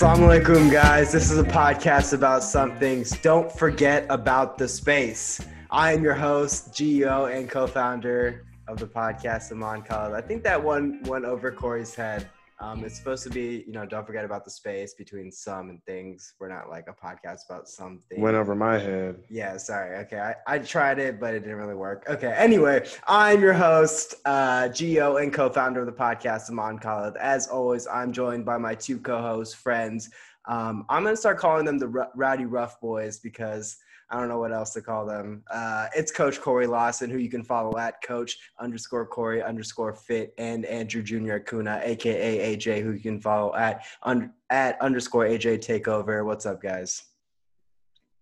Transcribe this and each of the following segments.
Assalamu alaikum, guys. This is a podcast about some things. Don't forget about the space. I am your host, Geo, and co-founder of the podcast, Aman Khalid. I think that one went over Corey's head. Um, it's supposed to be, you know, don't forget about the space between some and things. We're not like a podcast about something. Went over my head. Yeah, sorry. Okay, I, I tried it, but it didn't really work. Okay, anyway, I'm your host, uh, Geo, and co-founder of the podcast, Aman Khalid. As always, I'm joined by my two co-hosts, friends. Um, I'm gonna start calling them the R- Rowdy Rough Boys because I don't know what else to call them. Uh, it's Coach Corey Lawson, who you can follow at Coach underscore Corey underscore Fit, and Andrew Junior Akunna, aka AJ, who you can follow at un- at underscore AJ Takeover. What's up, guys?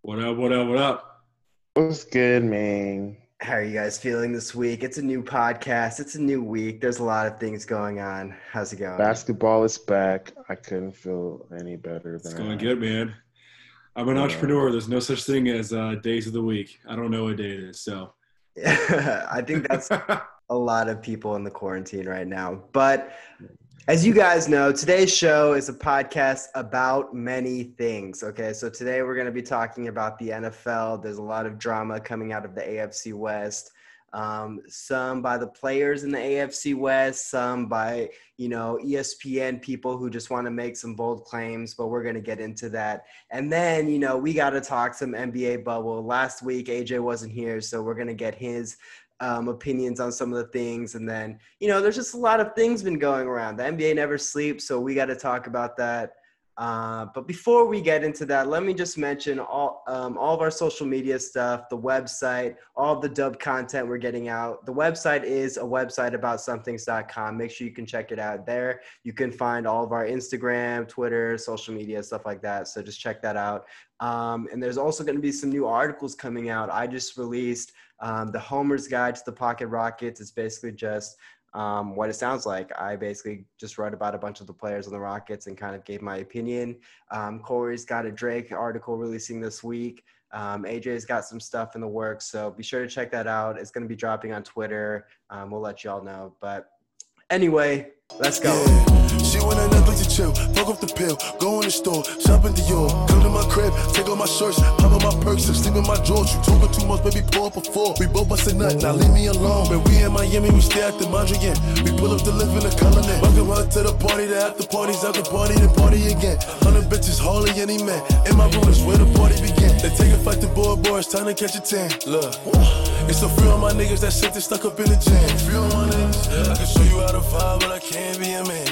What up, what up, what up? What's good, man? How are you guys feeling this week? It's a new podcast. It's a new week. There's a lot of things going on. How's it going? Basketball is back. I couldn't feel any better than It's I going have. good, man. I'm an entrepreneur. There's no such thing as uh, days of the week. I don't know what day it is. So, I think that's a lot of people in the quarantine right now. But as you guys know, today's show is a podcast about many things. Okay, so today we're going to be talking about the NFL. There's a lot of drama coming out of the AFC West. Um, some by the players in the AFC West, some by you know ESPN people who just want to make some bold claims. But we're going to get into that. And then you know we got to talk some NBA bubble. Last week AJ wasn't here, so we're going to get his um, opinions on some of the things. And then, you know, there's just a lot of things been going around. The NBA never sleeps, so we got to talk about that. Uh, but before we get into that, let me just mention all um, all of our social media stuff, the website, all the dub content we're getting out. The website is a website about somethings.com. Make sure you can check it out there. You can find all of our Instagram, Twitter, social media, stuff like that. So just check that out. Um, and there's also going to be some new articles coming out. I just released um, the Homer's Guide to the Pocket Rockets. It's basically just um, what it sounds like. I basically just wrote about a bunch of the players on the Rockets and kind of gave my opinion. Um, Corey's got a Drake article releasing this week. Um, AJ's got some stuff in the works, so be sure to check that out. It's going to be dropping on Twitter. Um, we'll let y'all know. But anyway, let's go. Yeah. She want a Netflix and chill, fuck off the pill, go in the store, shop in Dior, come to my crib, take off my shirts, pop on my perks, and sleep in my drawers. You talking too much, baby, pull up a four. We both bust a nut, now leave me alone. When we in Miami, we stay at the Mondrian. We pull up to live in the colony. Welcome her to the party, the after parties, after party, then party again. Hundred bitches, hardly any man. In my room is where the party began. They take a flight to board, boy, it's time to catch a tan. Look, it's a few of my niggas that sit there stuck up in the gym. Few of my niggas, I can show you how to vibe, but I can't be a man.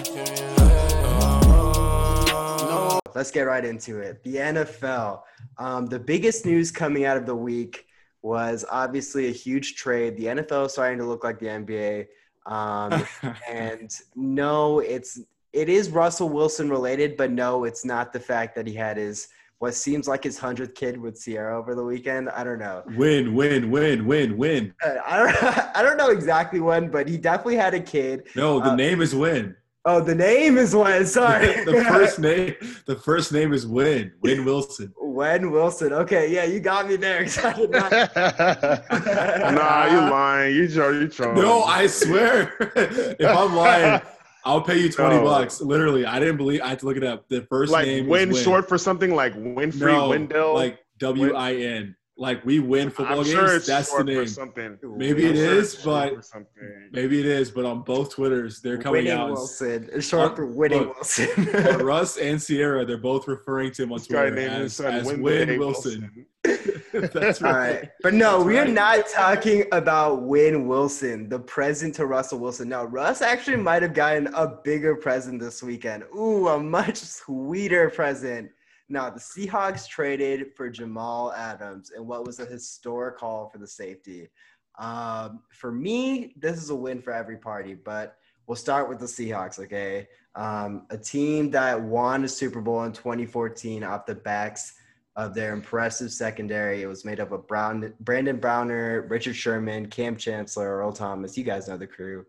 Let's get right into it. The NFL. Um, the biggest news coming out of the week was obviously a huge trade. The NFL is starting to look like the NBA. Um, and no, it's it is Russell Wilson related, but no, it's not the fact that he had his what seems like his hundredth kid with Ciara over the weekend. I don't know. win, win, win, win, win. Uh, I don't. I don't know exactly when, but he definitely had a kid. No, the Uh, name is Win. Oh, the name is Win. Sorry, the first name, the first name is Win. Win Wilson. Win Wilson. Okay, yeah, you got me there. I did not- nah, you lying. You try. You trying. No, I swear. if I'm lying, I'll pay you twenty No. bucks. Literally, I didn't believe. I had to look it up. The first like name win Win. short for something like Winfrey, no, Wendell. like W I N. Like we win football I'm games. sure it's that's the short for name. something. Maybe I'm it sure is, it's but maybe it is. But on both Twitters, they're coming Winning out. as- Wilson. It's short Look, for Winning look. Wilson. But Russ and Ciara, they're both referring to him on This Twitter as, as Win Win Wilson. That's All right. right. But no, That's we are right. not talking about Win Wilson, the present to Russell Wilson. No, Russ actually might have gotten a bigger present this weekend. Ooh, a much sweeter present. Now, the Seahawks traded for Jamal Adams and what was a historic haul for the safety. Um, for me, this is a win for every party, but we'll start with the Seahawks, okay? Um, a team that won a Super Bowl in 2014 off the backs of their impressive secondary. It was made up of Brown, Brandon Browner, Richard Sherman, Kam Chancellor, Earl Thomas. You guys know the crew.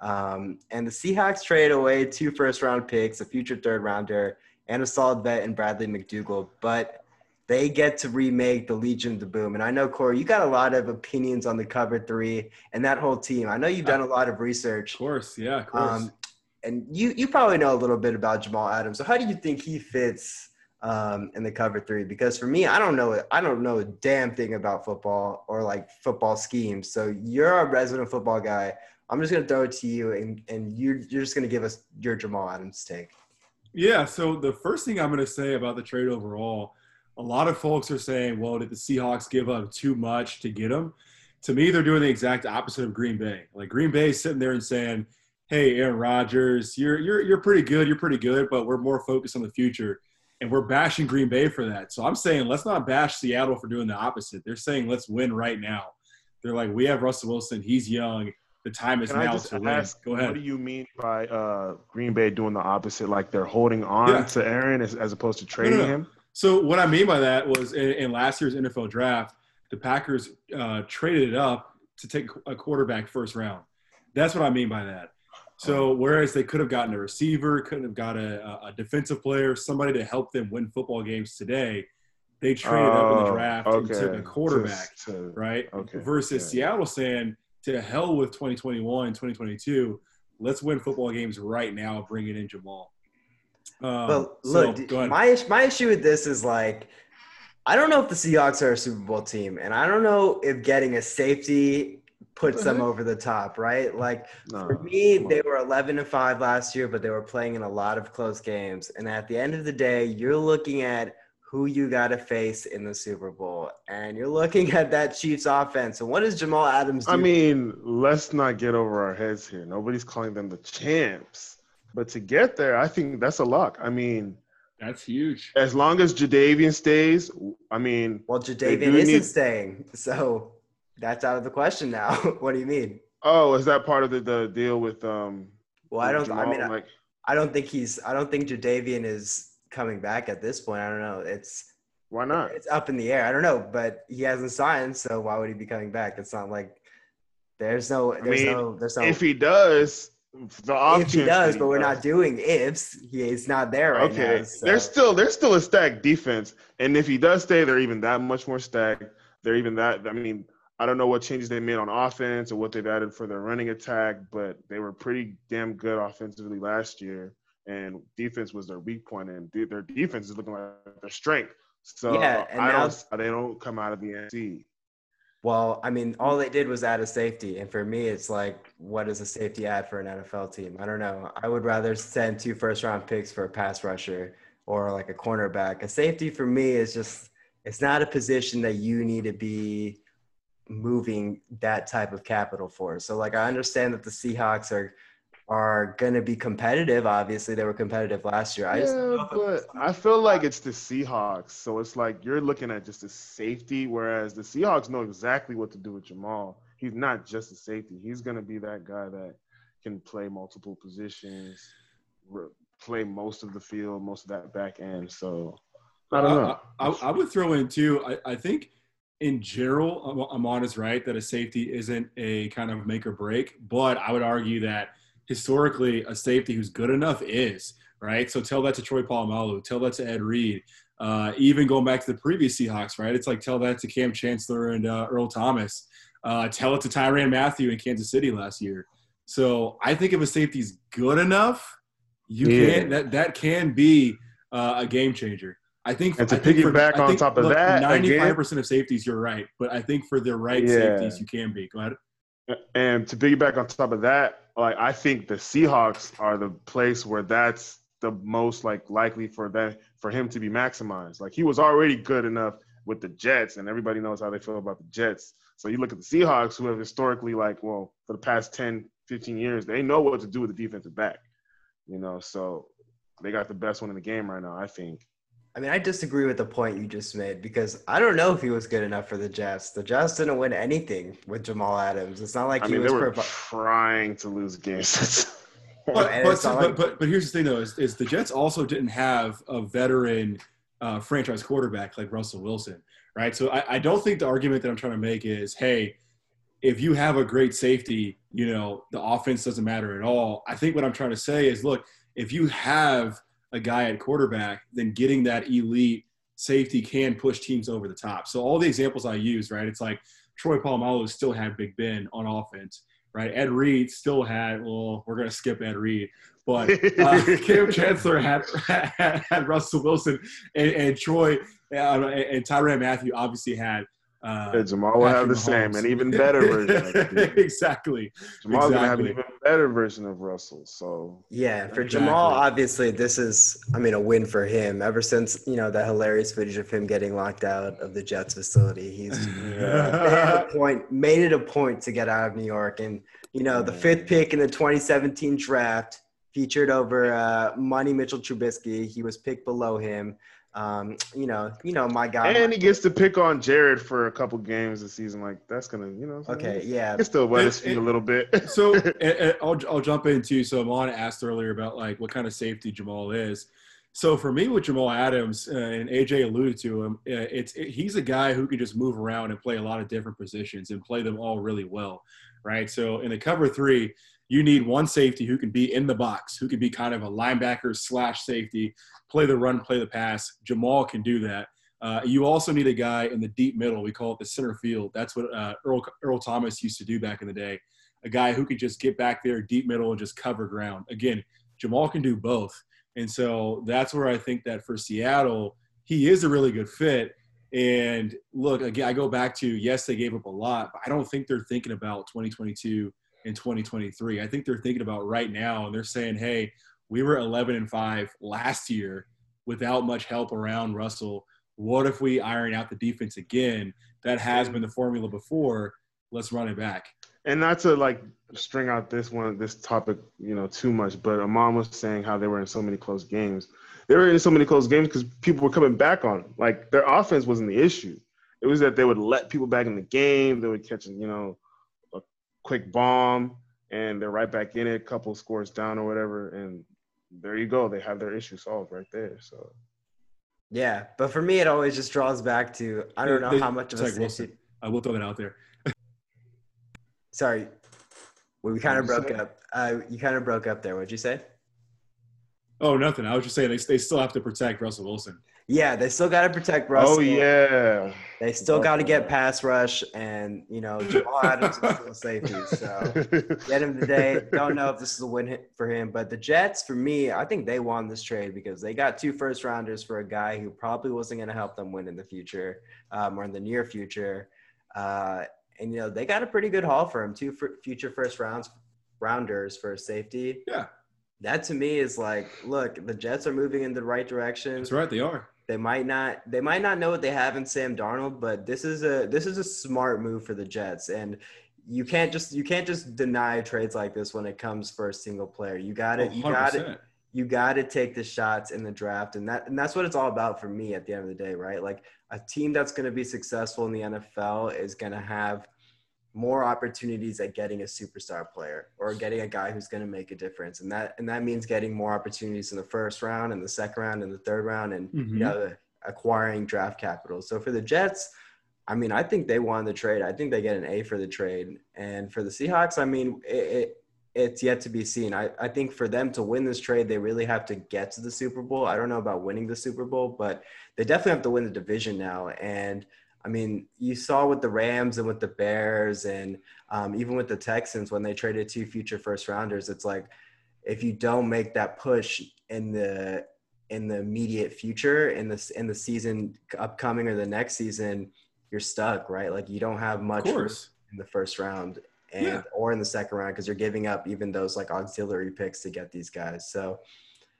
Um, and the Seahawks traded away two first round picks, a future third rounder, and a solid vet in Bradley McDougald. But they get to remake the Legion of the Boom. And I know, Corey, you got a lot of opinions on the cover three and that whole team. I know you've done a lot of research. Of course, yeah, of course. Um, and you, you probably know a little bit about Jamal Adams. So how do you think he fits um, in the cover three? Because for me, I don't know I don't know a damn thing about football or like football schemes. So you're a resident football guy. I'm just gonna throw it to you, and and you're you're just gonna give us your Jamal Adams take. Yeah. So the first thing I'm going to say about the trade overall, a lot of folks are saying, "Well, did the Seahawks give up too much to get him?" To me, they're doing the exact opposite of Green Bay. Like Green Bay is sitting there and saying, "Hey, Aaron Rodgers, you're you're you're pretty good. You're pretty good, but we're more focused on the future." And we're bashing Green Bay for that. So I'm saying let's not bash Seattle for doing the opposite. They're saying let's win right now. They're like, we have Russell Wilson. He's young. The time is Can I now just to win. ask, Go what do you mean by uh, Green Bay doing the opposite? Like they're holding on Yeah. to Aaron as, as opposed to trading no. him? So what I mean by that was in, in last year's NFL draft, the Packers uh, traded it up to take a quarterback first round. That's what I mean by that. So whereas they could have gotten a receiver, couldn't have got a, a defensive player, somebody to help them win football games today, they traded up in the Oh, draft and took a quarterback, To- to- right? okay, Versus yeah. Seattle saying to hell with 2021, 2022, let's win football games right now, Bring it in Jamal. Um, But look, go ahead. my my issue with this is like, I don't know if the Seahawks are a Super Bowl team, and I don't know if getting a safety puts them over the top, right? Like No, for me, they were 11 and five last year, but they were playing in a lot of close games. And at the end of the day, you're looking at who you got to face in the Super Bowl, and you're looking at that Chiefs offense. And what does Jamal Adams do? I mean, let's not get over our heads here. Nobody's calling them the champs. But to get there, I think that's a lock. I mean, That's huge. as long as Jadeveon stays, I mean, well, they Jadeveon isn't need- staying, so that's out of the question now. what do you mean? oh, is that part of the, the deal with um? Well, I don't. I Jamal? mean, I- I don't think he's. I don't think Jadeveon is coming back at this point. I don't know. It's why not? it's up in the air. I don't know, but he hasn't signed, so why would he be coming back? It's not like there's no. There's mean, no. There's no. If he does, the off if he does, but we're not doing ifs. He's not there right okay, now. so- they're still they're still a stacked defense, and if he does stay, they're even that much more stacked. They're even that. I mean, I don't know what changes they made on offense or what they've added for their running attack, but they were pretty damn good offensively last year, and defense was their weak point, and their defense is looking like their strength. So Yeah, uh, and I now- don't. They don't come out of the NC. Well, I mean, all they did was add a safety, and for me, it's like, what does a safety add for an NFL team? I don't know. I would rather send two first-round picks for a pass rusher or like a cornerback. A safety for me is just, it's not a position that you need to be moving that type of capital for. So, like, I understand that the Seahawks are are going to be competitive. Obviously, they were competitive last year. I just yeah, know if it but I feel like it's the Seahawks, so it's like you're looking at just a safety, whereas the Seahawks know exactly what to do with Jamal. He's not just a safety; he's going to be that guy that can play multiple positions, play most of the field, most of that back end. So I don't know. I, I, I would throw in too. I, I think in general, I'm, I'm right, that a safety isn't a kind of make or break. But I would argue that historically, a safety who's good enough is right. So tell that to Troy Polamalu. Tell that to Ed Reed. Uh, even going back to the previous Seahawks, right? It's like tell that to Kam Chancellor and uh, Earl Thomas. Uh, tell it to Tyrann Mathieu in Kansas City last year. So I think if a safety's good enough, you Yeah. can that that can be uh, a game changer. I think And to I think for- piggyback on think, top of look, that, ninety-five percent of safeties, you're right, but I think for the right Yeah. safeties, you can be. Go ahead. And to piggyback on top of that, like I think the Seahawks are the place where that's the most like likely for that for him to be maximized. Like he was already good enough with the Jets, and everybody knows how they feel about the Jets. So you look at the Seahawks, who have historically, like, well, for the past 10, 15 years, they know what to do with the defensive back. You know, so they got the best one in the game right now, I think. I mean, I disagree with the point you just made because I don't know if he was good enough for the Jets. The Jets didn't win anything with Jamal Adams. It's not like I he mean, was they were provi- trying to lose games. But but, it's not but, like- but but here's the thing though is, is the Jets also didn't have a veteran uh, franchise quarterback like Russell Wilson, right? So I, I don't think the argument that I'm trying to make is, hey, if you have a great safety, you know the offense doesn't matter at all. I think what I'm trying to say is, look, if you have a guy at quarterback, then getting that elite safety can push teams over the top. So all the examples I use, right? It's like Troy Polamalu still had Big Ben on offense right? Ed Reed still had, well, we're going to skip Ed Reed, but uh, Kam Chancellor had, had, had Russell Wilson and, and Troy uh, and Tyrann Mathieu obviously had. Uh, Yeah, Jamal will have Patrick the same, Mahomes. an even better version. Of it. exactly. Jamal's gonna have an even better version of Russell. So Yeah, for Exactly. Jamal, obviously, this is, I mean, a win for him. Ever since, you know, that hilarious footage of him getting locked out of the Jets facility, he's made a point, made it a point to get out of New York. And, you know, the fifth pick in the 2017 draft featured over uh, Money Mitchell Trubisky. He was picked below him. Um, you know, you know, my guy. and he gets to pick on Jared for a couple games this season. Like that's gonna, you know. okay, yeah. He can still wet his feet a little bit. so and, and I'll, I'll jump into so Aman asked earlier about like what kind of safety Jamal is. So for me with Jamal Adams uh, and AJ alluded to him, uh, it's it, he's a guy who can just move around and play a lot of different positions and play them all really well, right? So in the cover three, you need one safety who can be in the box, who can be kind of a linebacker slash safety, play the run, play the pass. Jamal can do that. Uh, you also need a guy in the deep middle. We call it the center field. That's what uh, Earl, Earl Thomas used to do back in the day. A guy who could just get back there deep middle and just cover ground. Again, Jamal can do both. And so that's where I think that for Seattle, he is a really good fit. And look, again, I go back to yes, they gave up a lot, but I don't think they're thinking about 2022 and 2023. I think they're thinking about right now, and they're saying, hey, we were 11 and 5 last year without much help around Russell. What if we iron out the defense again? That has been the formula before. Let's run it back. and not to like string out this one, this topic, you know, too much. But Aman was saying how they were in so many close games. They were in so many close games because people were coming back on them. Like their offense wasn't the issue. It was that they would let people back in the game. They would catch, you know, a quick bomb, and they're right back in it, a couple scores down or whatever, and there you go. They have their issue solved right there. So Yeah, but for me, it always just draws back to I don't know They- how much of a Zach safety. Wilson. I will throw that out there. Sorry, well, we kind of broke say? up. Uh, you kind of broke up there. What'd you say? Oh, nothing. I was just saying they, they still have to protect Russell Wilson. Yeah, they still got to protect Russell. Oh yeah. They still got to get pass rush, and you know Jamal Adams is still safety. So at the end of the day, don't know if this is a win hit for him. But the Jets, for me, I think they won this trade because they got two first rounders for a guy who probably wasn't going to help them win in the future um, or in the near future. Uh, and you know they got a pretty good haul for him, two for future first rounds rounders for a safety. Yeah, That to me is like, look, the Jets are moving in the right direction. that's right. They are. They might not they might not know what they have in Sam Darnold, but this is a this is a smart move for the Jets. And you can't just you can't just deny trades like this when it comes for a single player. You got Oh, to you got 100%. you got to take the shots in the draft and that and that's what it's all about for me at the end of the day, right? Like a team that's going to be successful in the NFL is going to have more opportunities at getting a superstar player or getting a guy who's going to make a difference. And that and that means getting more opportunities in the first round and the second round and the third round and Mhm. you know acquiring draft capital. So for the jets i mean i think they won the trade. I think they get an a for the trade. And for the seahawks i mean it, it it's yet to be seen. I, I think for them to win this trade they really have to get to the super bowl. I don't know about winning the super bowl but they definitely have to win the division now. And I mean, you saw with the Rams and with the Bears and um, even with the Texans when they traded two future first rounders, it's like if you don't make that push in the in the immediate future in this in the season upcoming or the next season, you're stuck, right? Like you don't have much in the first round and Yeah. or in the second round because you're giving up even those like auxiliary picks to get these guys. So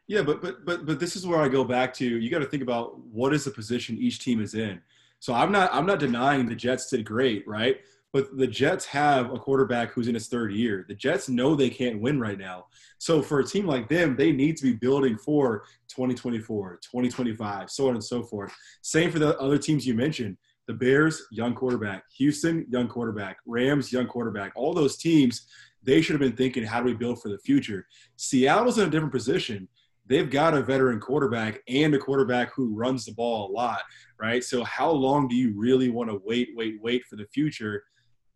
Yeah, but but but but this is where I go back to. You got to think about what is the position each team is in. So I'm not I'm not denying the Jets did great, right? but the Jets have a quarterback who's in his third year. The Jets know they can't win right now. So for a team like them, they need to be building for 2024, 2025, so on and so forth. Same for the other teams you mentioned. The Bears, young quarterback. Houston, young quarterback. Rams, young quarterback. All those teams, they should have been thinking, how do we build for the future? Seattle's in a different position. They've got a veteran quarterback and a quarterback who runs the ball a lot, right? So how long do you really want to wait, wait, wait for the future?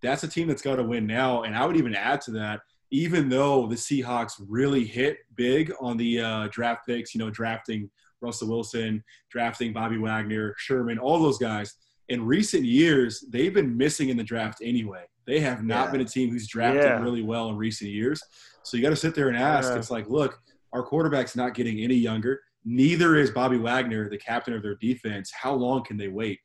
That's a team that's got to win now. And I would even add to that, even though the Seahawks really hit big on the uh, draft picks, you know, drafting Russell Wilson, drafting Bobby Wagner, Sherman, all those guys. In recent years, they've been missing in the draft anyway. They have not Yeah. been a team who's drafted Yeah. really well in recent years. So you got to sit there and ask. Yeah. It's like, look, our quarterback's not getting any younger. Neither is Bobby Wagner, the captain of their defense. How long can they wait?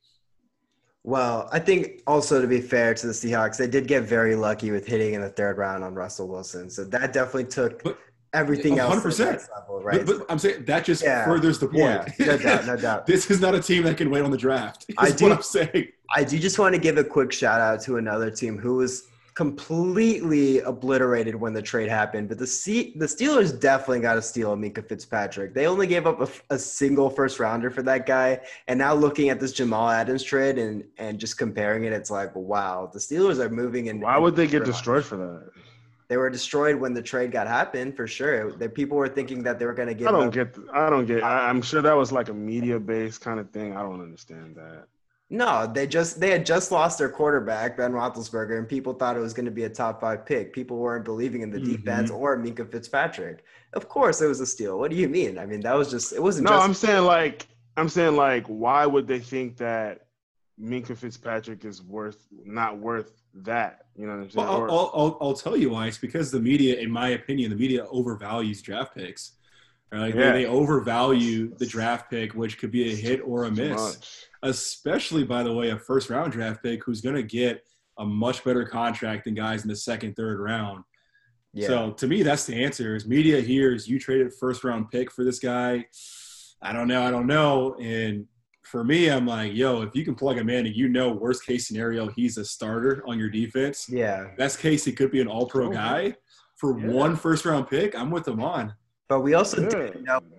Well, I think also to be fair to the Seahawks, they did get very lucky with hitting in the third round on Russell Wilson. So that definitely took But- everything else to the 100%. level, right? But, but I'm saying that just Yeah. furthers the point. yeah, no doubt, no doubt. this is not a team that can wait on the draft. I do- what I'm saying. I do just want to give a quick shout out to another team who was completely obliterated when the trade happened. But the C- the Steelers definitely got to steal Minkah Fitzpatrick. They only gave up a, a single first rounder for that guy, and now looking at this Jamal Adams trade and and just comparing it, it's like wow, the Steelers are moving in. Why would they get destroyed for that? They were destroyed when the trade got happened for sure. The people were thinking that they were going to get. I don't up. get. I don't get. I, I'm sure that was like a media based kind of thing. I don't understand that. No, they just they had just lost their quarterback Ben Roethlisberger, and people thought it was going to be a top five pick. People weren't believing in the Mhm. defense or Minkah Fitzpatrick. Of course, it was a steal. What do you mean? I mean, that was just it wasn't No, just. I'm saying like I'm saying like why would they think that Minkah Fitzpatrick is worth not worth that? You know what I'm saying? Well, Or- I'll, I'll, I'll tell you why. It's because the media, in my opinion, the media overvalues draft picks. Right? Yeah. They, they overvalue the draft pick, which could be a hit or a too miss. Much. Especially, by the way, a first round draft pick who's going to get a much better contract than guys in the second, third round. yeah. So to me, that's the answer. Is media hears you traded first round pick for this guy. I don't know. I don't know. And for me, I'm like, yo, if you can plug him in and you know, worst case scenario, he's a starter on your defense. yeah, Best case, he could be an all pro guy. For yeah. one first round pick, I'm with him on. but we also Yeah. didn't know who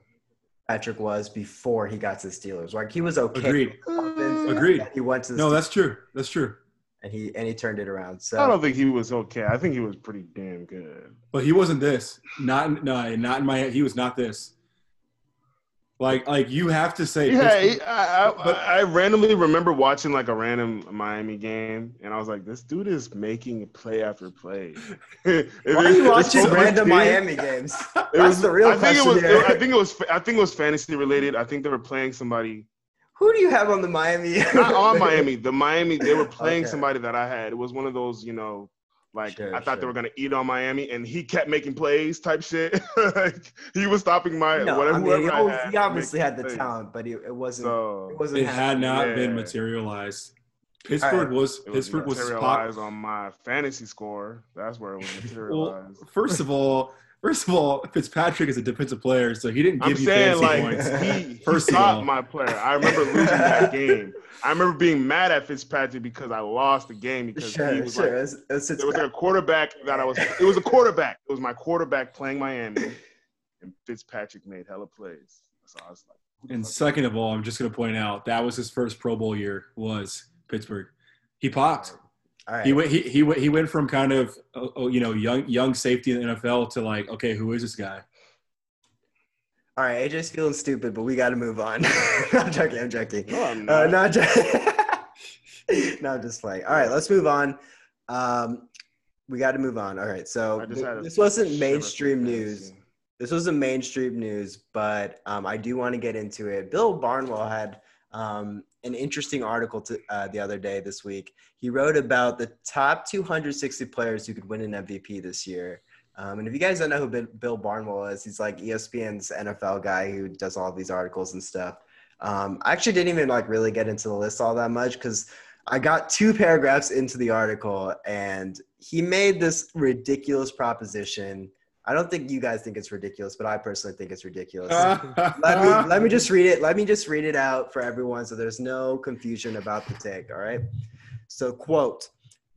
Patrick was before he got to the Steelers. Like he was okay. Agreed. with offense, Agreed. He went to the No, Steelers, that's true. That's true. and he and he turned it around. So I don't think he was okay. I think he was pretty damn good. But he wasn't this. Not no, not in my. He was not this. Like like you have to say. Yeah, Pittsburgh- I, I, But- I randomly remember watching like a random Miami game, and I was like, "This dude is making play after play." why are you watching so random weird. Miami games? It That's was the real I think it was. here. I think it was. I think it was fantasy related. I think they were playing somebody Who do you have on the Miami? not on Miami. The Miami. They were playing Okay. somebody that I had. It was one of those, you know, like Sure, I thought they were gonna eat on Miami, and he kept making plays type shit. like he was stopping my No, whatever. I mean, whoever he, I always- had he obviously had the plays. talent, but he, it wasn't. So it wasn't. it had happening. not been materialized. Pittsburgh was it was Pittsburgh was pop, on my fantasy score. That's where it was Well, first of all, first of all, Fitzpatrick is a defensive player, so he didn't give I'm you saying fantasy like points. he, he First of stopped my player. I remember losing that game. I remember being mad at Fitzpatrick because I lost the game because he was sure. like It's, it's, it's there was like a quarterback that I was. It was a quarterback. It was my quarterback playing Miami, and Fitzpatrick made hella plays. So I was like, And second of all, I'm just going to point out that was his first Pro Bowl year was Pittsburgh. He popped. All right. He went. He he went. He went from kind of uh, uh, you know young young safety in the NFL to like okay, who is this guy? All right, AJ's feeling stupid, but we got to move on. I'm joking. I'm joking. No, I'm Uh, not. not just, no, I'm just playing. All right, let's move on. Um, we got to move on. All right, so th- this wasn't mainstream news. This wasn't mainstream news, but um, I do want to get into it. Bill Barnwell had um, an interesting article to, uh, the other day this week. He wrote about the top 260 players who could win an MVP this year. Um, and if you guys don't know who Bill Barnwell is, he's like ESPN's NFL guy who does all these articles and stuff. Um, I actually didn't even like really get into the list all that much because I got two paragraphs into the article and he made this ridiculous proposition. I don't think you guys think it's ridiculous, but I personally think it's ridiculous. Uh, let me uh. let me just read it. Let me just read it out for everyone so there's no confusion about the take. All right. So quote.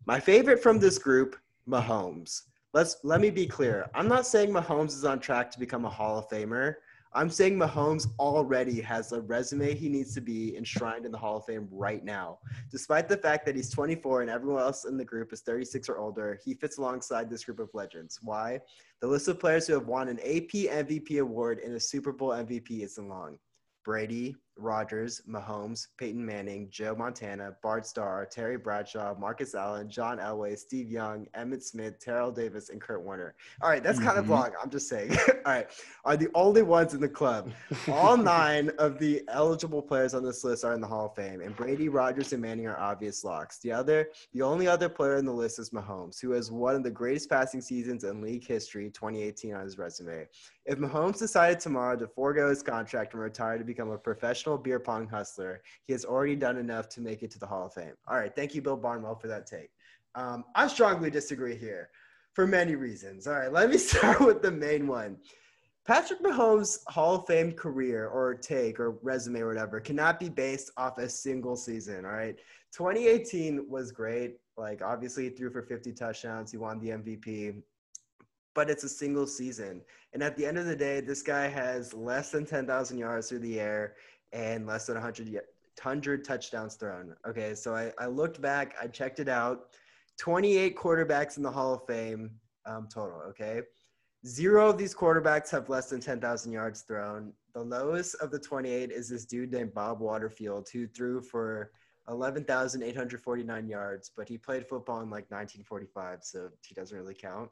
My favorite from this group, Mahomes. Let's let me be clear. I'm not saying Mahomes is on track to become a Hall of Famer. I'm saying Mahomes already has a resume he needs to be enshrined in the Hall of Fame right now. Despite the fact that he's 24 and everyone else in the group is 36 or older, he fits alongside this group of legends. Why? The list of players who have won an AP MVP award and a Super Bowl MVP isn't long. Brady, Rodgers, Mahomes, Peyton Manning, Joe Montana, Bart Starr, Terry Bradshaw, Marcus Allen, John Elway, Steve Young, Emmitt Smith, Terrell Davis, and Kurt Warner. All right, that's kind of Mhm. long. I'm just saying. All right, are the only ones in the club. All nine of the eligible players on this list are in the Hall of Fame, and Brady, Rodgers, and Manning are obvious locks. The other, the only other player in the list is Mahomes, who has one of the greatest passing seasons in league history, 2018, on his resume. If Mahomes decided tomorrow to forego his contract and retire to become a professional beer pong hustler, he has already done enough to make it to the Hall of Fame. All right, thank you, Bill Barnwell, for that take. Um, I strongly disagree here for many reasons. All right, let me start with the main one. Patrick Mahomes' Hall of Fame career or take or resume or whatever cannot be based off a single season. All right. 2018 was great. Like, obviously, he threw for 50 touchdowns. He won the MVP, but it's a single season. And at the end of the day, this guy has less than 10,000 yards through the air and less than 100, 100 touchdowns thrown. Okay. So I, I looked back, I checked it out 28 quarterbacks in the Hall of Fame um, total. Okay. Zero of these quarterbacks have less than 10,000 yards thrown. The lowest of the 28 is this dude named Bob Waterfield, who threw for 11,849 yards, but he played football in like 1945, so he doesn't really count.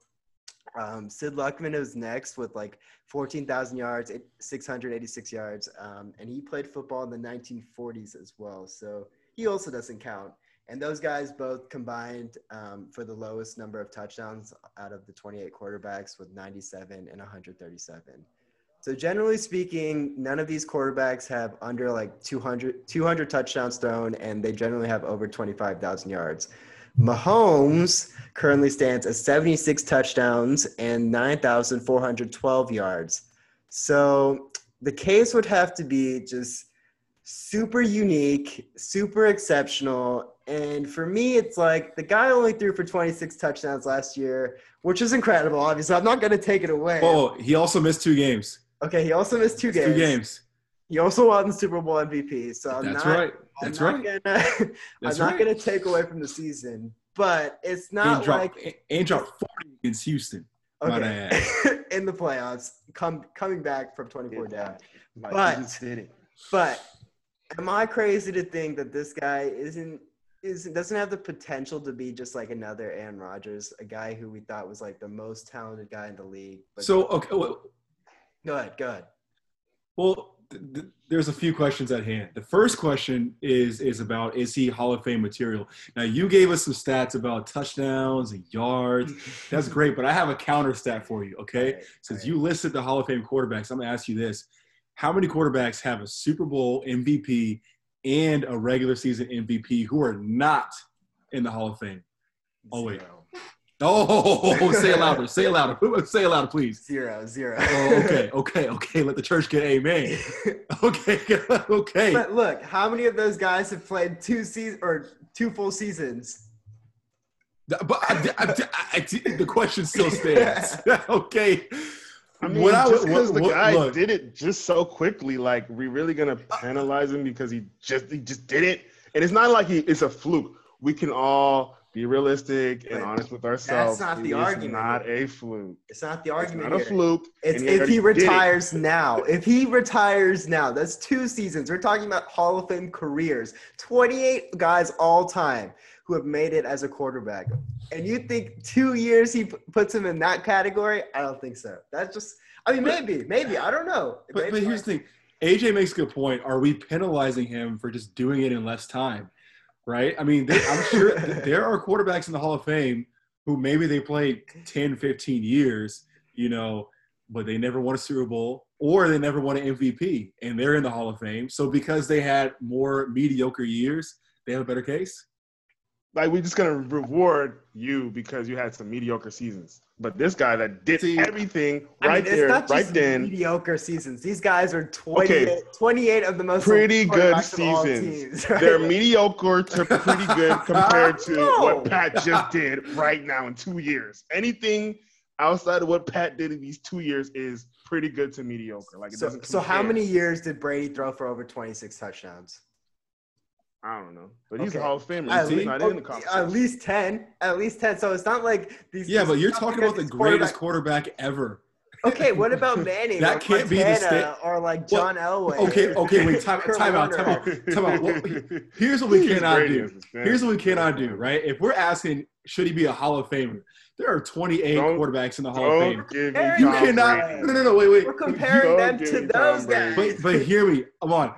Um, Sid Luckman is next with like 14,000 yards, eight- 686 yards, um, and he played football in the 1940s as well, so he also doesn't count. And those guys both combined um, for the lowest number of touchdowns out of the 28 quarterbacks with 97 and 137. So generally speaking, none of these quarterbacks have under like 200, 200 touchdowns thrown, and they generally have over 25,000 yards. Mahomes currently stands at 76 touchdowns and 9,412 yards. So the case would have to be just super unique, super exceptional. And for me, it's like the guy only threw for 26 touchdowns last year, which is incredible. Obviously, I'm not going to take it away. Oh, he also missed two games. Okay, he also missed two games. Two games. He also won the Super Bowl MVP. So I'm That's not, right. I'm That's not right. Gonna, I'm not right. going to take away from the season, but it's And not dropped, like and dropped 40 against Houston. okay in the playoffs, come coming back from 24 down. Like, But- he did it. But am I crazy to think that this guy isn't is doesn't have the potential to be just like another Aaron Rodgers, a guy who we thought was like the most talented guy in the league? But So, okay. Well, go ahead, go ahead. well th- th- there's a few questions at hand. The first question is is about is he Hall of Fame material? Now, you gave us some stats about touchdowns and yards. That's great, but I have a counter stat for you, okay? Right, Since all you listed the Hall of Fame quarterbacks, I'm going to ask you this. How many quarterbacks have a Super Bowl MVP and a regular season MVP who are not in the Hall of Fame? Oh, wait. Zero. Oh, say it louder. Say it louder. Say it louder, please. Zero, zero. Oh, okay, okay, okay. Let the church get amen. Okay, okay. but look, how many of those guys have played two seasons or two full seasons? But I, I, I, I- the question still stands. okay. I mean, What I- just because what- the what- guy look. did it just so quickly, like we really gonna penalize him because he just he just did it, and it's not like he it's a fluke. We can all be realistic and honest with ourselves. That's not the It is argument Not a fluke. It's not the It's argument not a here. fluke. It's if he retires now. If he retires now, that's two seasons. We're talking about Hall of Fame careers. 28 guys all time who have made it as a quarterback. And you think two years he p- puts him in that category? I don't think so. That's just, I mean, maybe, maybe. I don't know. But, but here's the thing. AJ makes a good point. Are we penalizing him for just doing it in less time? Right? I mean, I'm sure there are quarterbacks in the Hall of Fame who maybe they played 10, 15 years, you know, but they never won a Super Bowl or they never won an MVP and they're in the Hall of Fame. So because they had more mediocre years, they have a better case? Like we're just gonna reward you because you had some mediocre seasons. But this guy that did See, everything I mean, right there, right then, mediocre seasons. These guys are 28, Okay. 28 of the most pretty good quarterbacks of all seasons. teams, right? They're mediocre to pretty good compared to No. what Pat just did right now in two years. Anything outside of what Pat did in these two years is pretty good to mediocre. Like it so, doesn't. so how many years did Brady throw for over 26 touchdowns? I don't know, but he's Okay. a Hall of Famer. At, least, not in the at least 10. At least 10. So it's not like these. Yeah, but you're talking about the greatest quarterback- quarterback ever. Okay, what about Manning? That or can't be the Montana sta- or like Well, John Elway? Okay, okay, wait, time, time out, time out. Time out. Well, Here's what we He's cannot do. as a fan. Here's what we cannot do, right? If we're asking, should he be a Hall of Famer? There are 28 Don't- quarterbacks in the Hall of Fame. Don't give me You You Tom cannot. Brady. No, no, no. Wait, wait. We're comparing Don't them to those guys. But but hear me. Come on.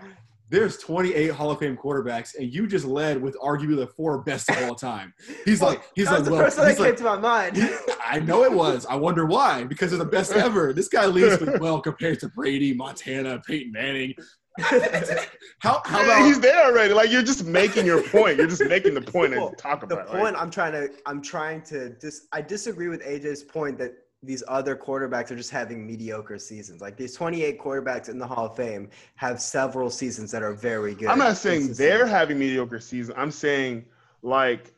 There's 28 Hall of Fame quarterbacks, and you just led with arguably the four best of all time. He's like, he's that like, the well, first one that came like, to my mind. I know it was. I wonder why. Because they're the best ever. This guy leads with well compared to Brady, Montana, Peyton Manning. How how Yeah, he's there already. Like you're just making your point. You're just making the point Well, and talk the about it. point Like, I'm trying to I'm trying to dis I disagree with AJ's point that these other quarterbacks are just having mediocre seasons. Like these 28 quarterbacks in the Hall of Fame have several seasons that are very good. I'm not saying they're having mediocre season. I'm saying like.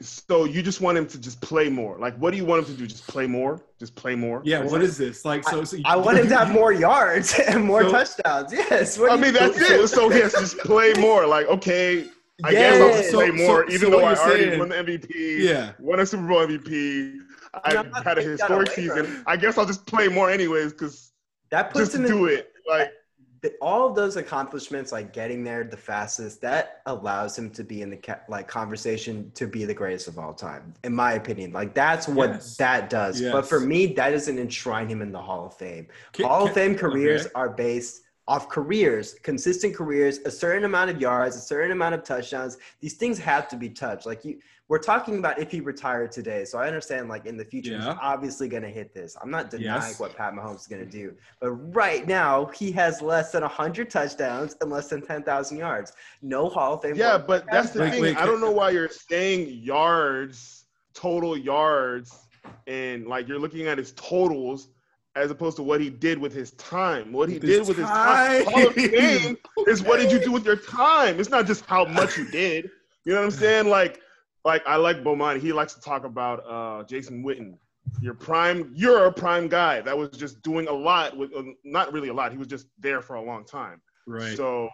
So you just want him to just play more? Like, what do you want him to do? Just play more? Just play more? yeah? That's What it? is this like? So, so I want him to have more yards and more So- touchdowns. Yes. What I mean, that's it. So he has to just play more. Like, okay, I guess I'll just Yes. play So- more, so- even so though I you're already saying- won the MVP. Yeah. won a Super Bowl MVP. I I'm had a historic season. I guess I'll just play more anyways, because that puts just him to in do it. Like, the- all of those accomplishments, like getting there the fastest, that allows him to be in the like conversation to be the greatest of all time, in my opinion. Like that's what Yes. that does. But for me, that doesn't enshrine him in the Hall of Fame. Can- Hall can- of Fame careers okay. are based off careers, consistent careers, a certain amount of yards, a certain amount of touchdowns. These things have to be touched. Like you, we're talking about if he retired today. So I understand, like in the future, he's obviously going to hit this. I'm not denying Yes. what Pat Mahomes is going to do, but right now he has less than 100 touchdowns and less than 10,000 yards. No Hall of Fame. yeah, but that's the. Wait, thing. wait, I don't know why you're saying yards, total yards, and like you're looking at his totals as opposed to what he did with his time. What he With did his with his time, time. Hall of Fame is what did you do with your time? It's not just how much you did. You know what I'm saying? Like, like I like Bomani. He likes to talk about uh, Jason Witten. Your prime, you're a prime guy that was just doing a lot with, uh, not really a lot. He was just there for a long time. right? So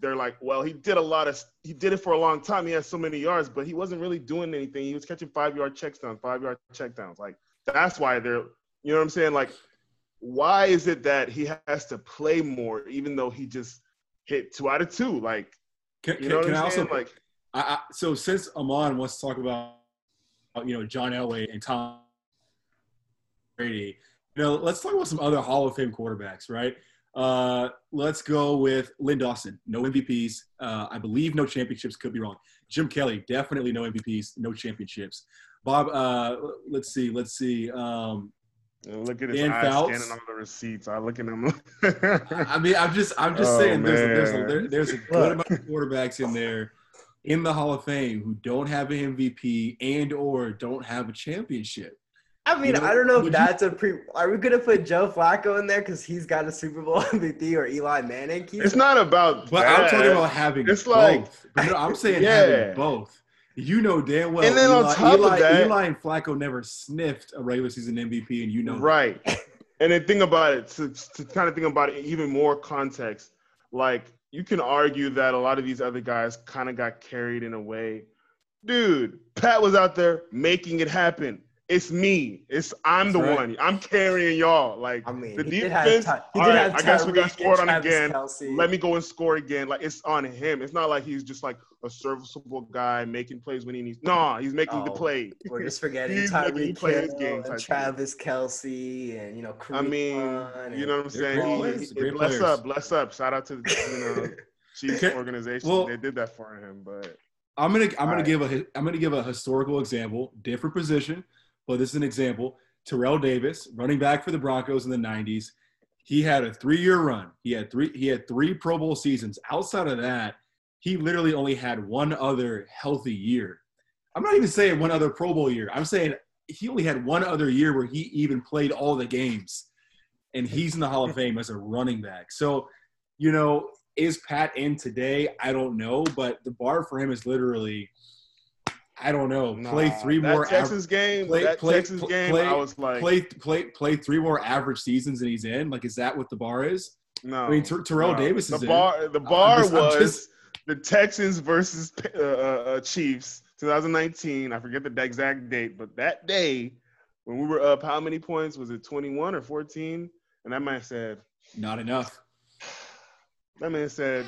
they're like, well, he did a lot of, he did it for a long time. He has so many yards, but he wasn't really doing anything. He was catching five yard checks down, five yard check downs. Like that's why they're, you know what I'm saying? Like, why is it that he has to play more, even though he just hit two out of two? Like, Can, you can, know what can I also? Like, I, I, so since Aman wants to talk about, you know, John Elway and Tom Brady, you know, let's talk about some other Hall of Fame quarterbacks, right? Uh, let's go with Len Dawson. No MVPs. Uh, I believe no championships. Could be wrong. Jim Kelly, definitely no MVPs, no championships. Bob, uh, let's see, let's see. Um, look at his Dan eyes Fouts. scanning all the receipts. I look at him. I mean, I'm just, I'm just Oh, saying, there's a, there's a, there, there's a good amount of quarterbacks in there in the Hall of Fame who don't have an MVP and or don't have a championship. I mean, You know, I don't know would if you- that's a pre. Are we gonna put Joe Flacco in there because he's got a Super Bowl MVP or Eli Manning? He's, it's not about But I'm talking about having It's both. like- But no, I'm saying Yeah. having both. You know damn well. And then on Eli, top of that- Eli and Flacco never sniffed a regular season MVP, and you know that. right and then think about it to, to kind of think about it even more context like you can argue that a lot of these other guys kind of got carried in a way. Dude pat was out there making it happen it's me it's i'm the right. one i'm carrying y'all like I mean, the he defense Ty- he all did right, have i guess we got Tyreek scored and on again Kelce. let me go and score again like it's on him it's not like he's just like a serviceable guy making plays when he needs no he's making the Oh, play We're just forgetting He's making Tyreek play his Hill game and Travis Kelce and you know. I mean, Hunt you know what I'm saying? great He- he- bless players. up, bless up. Shout out to you know Chiefs organization. well- they did that for him, but I'm gonna I'm gonna Alright. give a I'm gonna give a historical example, different position, but this is an example. Terrell Davis, running back for the Broncos in the '90s, he had a three-year run. He had three he had three Pro Bowl seasons. Outside of that, he literally only had one other healthy year. I'm not even saying one other Pro Bowl year. I'm saying he only had one other year where he even played all the games, and he's in the Hall of Fame as a running back. So, you know, is Pat in today? I don't know, but the bar for him is literally, I don't know, play Nah, three more. av- Texas game. play- that play- Texas pl- game, play- I was like, play play play three more average seasons and he's in. Like, is that what the bar is? no. I mean, Ter- Terrell no. Davis the is in. bar. The bar just- was just- the Texans versus uh, uh, uh, Chiefs, 2019. I forget the exact date, but that day when we were up, how many points was it? 21 or 14? And that man said, Not enough. that man said,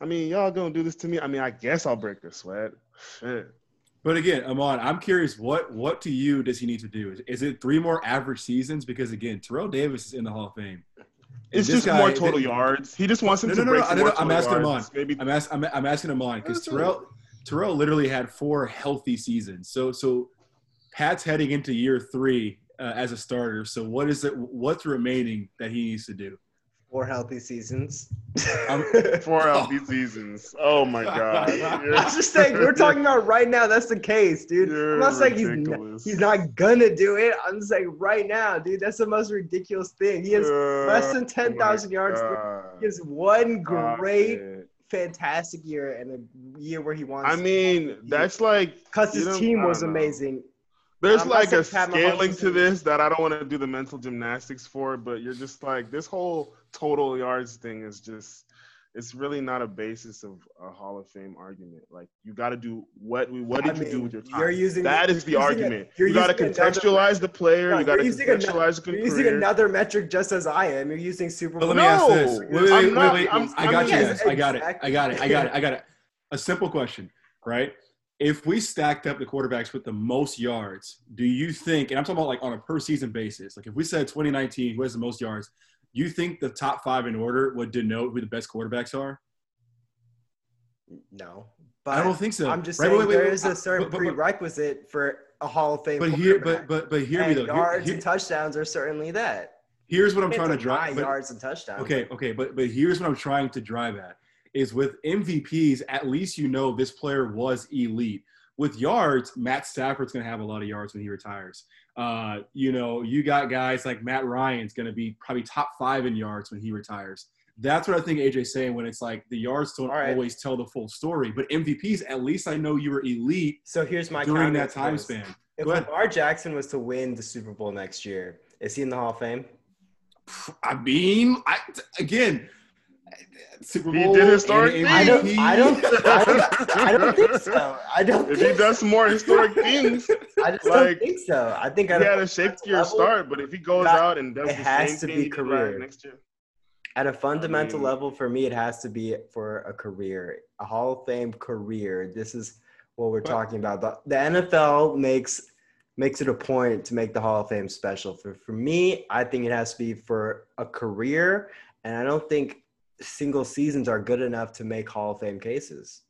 I mean, y'all gonna do this to me? I mean, I guess I'll break the sweat. Shit. But again, Aman, I'm curious. What what to you does he need to do? Is, is it three more average seasons? Because again, Terrell Davis is in the Hall of Fame. It's just guy- more total th- yards. He just wants him No, to no, break no, no, no, I'm asking him yards. on. Maybe I'm, ask, I'm, I'm asking him on because Terrell Terrell literally had four healthy seasons. So so Pat's heading into year three uh, as a starter. So what is it? What's remaining that he needs to do? Four healthy seasons. I'm- um, four healthy seasons. Oh my god. I'm just saying, we're talking about right now. That's the case, dude. You're I'm not saying he's not, he's not gonna do it. I'm just saying right now, dude. That's the most ridiculous thing. He has less than Oh 10,000 yards. God. he has one great, fantastic year and a year where he wants. I mean, that's like because his team was amazing. There's um, I'm like a saying Pat Mahomes scaling to this that I don't want to do the mental gymnastics for, but you're just like this whole total yards thing is just it's really not a basis of a Hall of Fame argument. Like you got to do what we what I did you do with your time? You're using that is the you're a- argument. you're got to using another- contextualize the player. No, you got to you're using contextualize the You're using another metric just as I am. You're using Super But Bowl. let me ask No, this. Wait, wait, I'm wait, not- wait, I'm- I I got mean- you guys. I got it. I got it. I got it. I got it. A simple question, right? If we stacked up the quarterbacks with the most yards, do you think, and I'm talking about like on a per season basis, like if we said 2019, who has the most yards, you think the top five in order would denote who the best quarterbacks are? No, But I don't think so. I'm just Right, saying wait, wait, wait, is but- a certain but- but- prerequisite for a Hall of Fame. But here, but but but hear me And though. Here- yards here- and touchdowns are certainly that. here's what I'm trying to drive. yards and touchdowns. Okay, okay, but but here's what I'm trying to drive at is with MVPs, at least you know this player was elite. With yards, Matt Stafford's gonna have a lot of yards when he retires. Uh, you know, you got guys like Matt Ryan's gonna be probably top five in yards when he retires. That's what I think AJ's saying when it's like the yards don't right. always tell the full story. But MVPs, at least I know you were elite So here's my during that time this. span. If. Lamar Jackson was to win the Super Bowl next year, is he in the Hall of Fame? I mean, I, again, Super He did historic things. I don't, MVP. I don't. I don't, I don't think so. I don't. if he does some more historic things, I just like, don't think so. I think he at had a, a shakier start. But if he goes that- out and does it the has same to be he did career. next year, at a fundamental mean- level, for me, it has to be for a career, a Hall of Fame career. This is what we're But- talking about. The, the NFL makes makes it a point to make the Hall of Fame special. For for me, I think it has to be for a career, and I don't think single seasons are good enough to make Hall of Fame cases.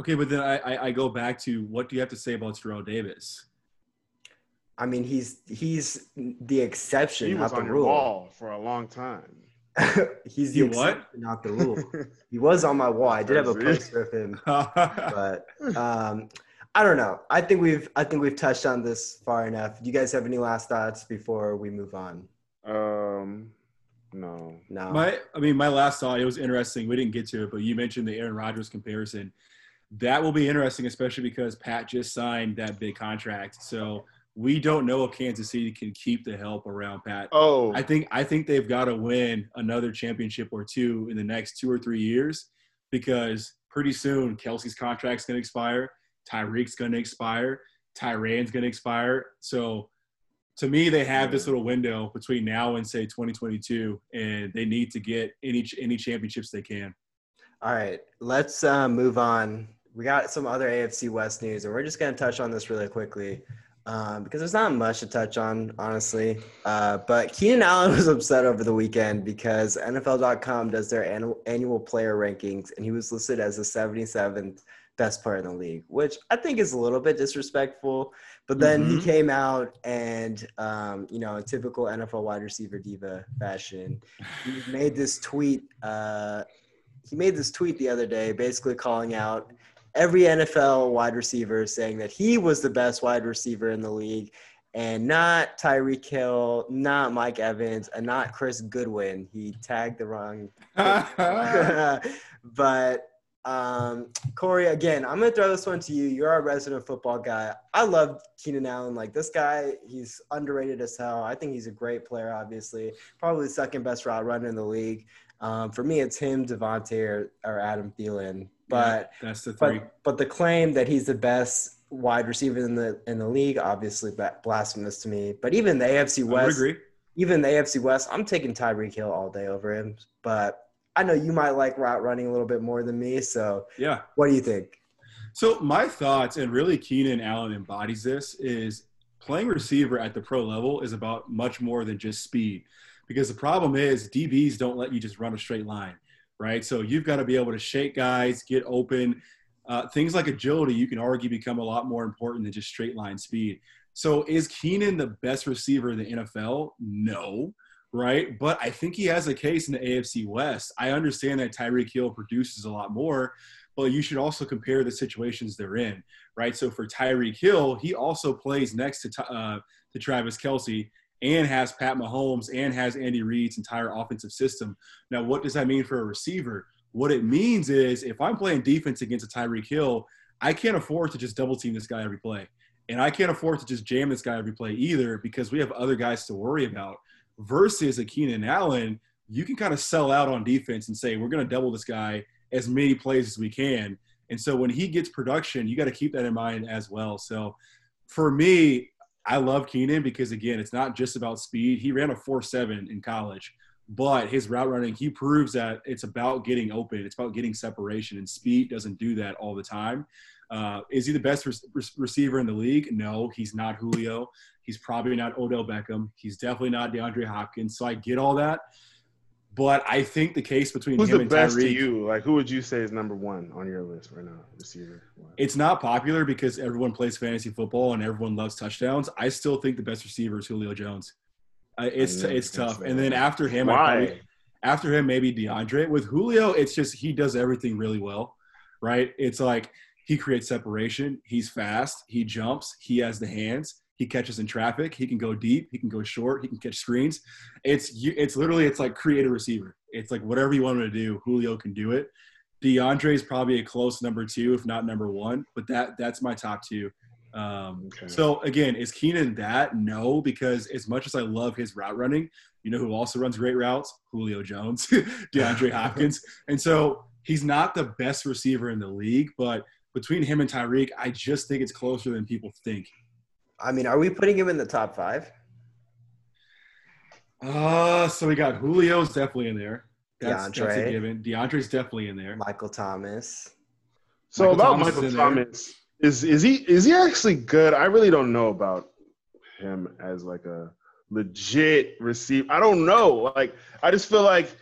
Okay, but then I, I, I go back to what do you have to say about Terrell Davis? I mean, he's he's the exception, he was not on the your rule. wall for a long time. he's the You what? not the rule. he was on my wall. I did have a See? poster of him, but um, I don't know. I think we've I think we've touched on this far enough. Do you guys have any last thoughts before we move on? Um, no. No. my I mean my last thought it was interesting. We didn't get to it, but you mentioned the Aaron Rodgers comparison. That will be interesting, especially because Pat just signed that big contract. So we don't know if Kansas City can keep the help around Pat. Oh, I think I think they've got to win another championship or two in the next two or three years because pretty soon Kelce's contract's going to expire, Tyreek's going to expire, Tyrann's going to expire. So to me, they have this little window between now and say 2022, and they need to get any any championships they can. All right, let's uh, move on. We got some other AFC West news, and we're just going to touch on this really quickly um, because there's not much to touch on, honestly. Uh, but Keenan Allen was upset over the weekend because NFL.com does their annual, annual player rankings, and he was listed as the 77th best player in the league, which I think is a little bit disrespectful. But then he Mhm. came out and, um, you know, typical NFL wide receiver diva fashion, he made this tweet. Uh, he made this tweet the other day, basically calling out every NFL wide receiver, saying that he was the best wide receiver in the league, and not Tyreek Hill, not Mike Evans, and not Chris Godwin. He tagged the wrong but um, Corey, again, I'm gonna throw this one to you. You're our resident football guy. I love Keenan Allen. Like this guy, he's underrated as hell. I think he's a great player. Obviously, probably the second best route runner in the league. Um, for me, it's him, Davante, or, or Adam Thielen. But that's the three. but but the claim that he's the best wide receiver in the in the league, obviously, blasphemous to me. But even the AFC I West, agree. even the AFC West, I'm taking Tyreek Hill all day over him. But I know you might like route running a little bit more than me. So Yeah. what do you think? So my thoughts, and really Keenan Allen embodies this, is playing receiver at the pro level is about much more than just speed. Because the problem is DBs don't let you just run a straight line, right? So you've got to be able to shake guys, get open. Uh, things like agility, you can argue, become a lot more important than just straight line speed. So is Keenan the best receiver in the NFL? No, right? But I think he has a case in the AFC West. I understand that Tyreek Hill produces a lot more, but you should also compare the situations they're in, right? So for Tyreek Hill, he also plays next to uh, to Travis Kelce and has Pat Mahomes and has Andy Reid's entire offensive system. Now, what does that mean for a receiver? What it means is if I'm playing defense against a Tyreek Hill, I can't afford to just double team this guy every play. And I can't afford to just jam this guy every play either because we have other guys to worry about. Versus a Keenan Allen, you can kind of sell out on defense and say, we're going to double this guy as many plays as we can. And so when he gets production, you got to keep that in mind as well. So for me, I love Keenan because again, it's not just about speed. He ran a 4-7 in college, but his route running, he proves that it's about getting open. It's about getting separation and speed doesn't do that all the time. Uh, is he the best re- re- receiver in the league? No, he's not Julio. He's probably not Odell Beckham. He's definitely not DeAndre Hopkins. So I get all that. But I think the case between Who's him the and best to Tyreek, you? Like, who would you say is number one on your list right now, receiver? it's not popular because everyone plays fantasy football and everyone loves touchdowns. I still think the best receiver is Julio Jones. Uh, it's it's tough. And then after him, I probably, after him maybe DeAndre. With Julio, it's just he does everything really well, right? It's like he creates separation. He's fast. He jumps. He has the hands. He catches in traffic. He can go deep. He can go short. He can catch screens. It's you- it's literally it's like create a receiver. It's like whatever you want him to do, Julio can do it. DeAndre is probably a close number two, if not number one. But that that's my top two. Um, Okay. So again, is Keenan that? No, because as much as I love his route running, you know who also runs great routes? Julio Jones, DeAndre Hopkins. And so he's not the best receiver in the league, but between him and Tyreek, I just think it's closer than people think. I mean, are we putting him in the top five? Uh, so we got Julio's definitely in there. That's, that's a DeAndre. given. DeAndre's definitely in there. Michael Thomas. So Michael about Thomas Michael in. Thomas, is is he is he actually good? I really don't know about him as like a legit receiver. I don't know. Like I just feel like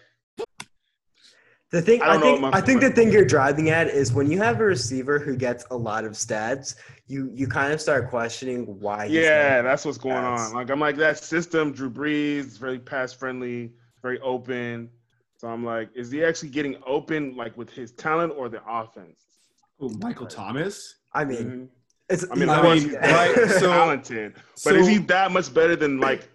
The thing I I, don't know think what I think the thing you're driving at is when you have a receiver who gets a lot of stats, you you kind of start questioning why. He's yeah, that's what's going That's- on. Like I'm like that system. Drew Brees very pass friendly, very open. So I'm like, is he actually getting open like with his talent or the offense? Oh, Michael Thomas. I mean, Mhm. it's. I mean, I mean, he's right, very so- talented, but so- is he that much better than like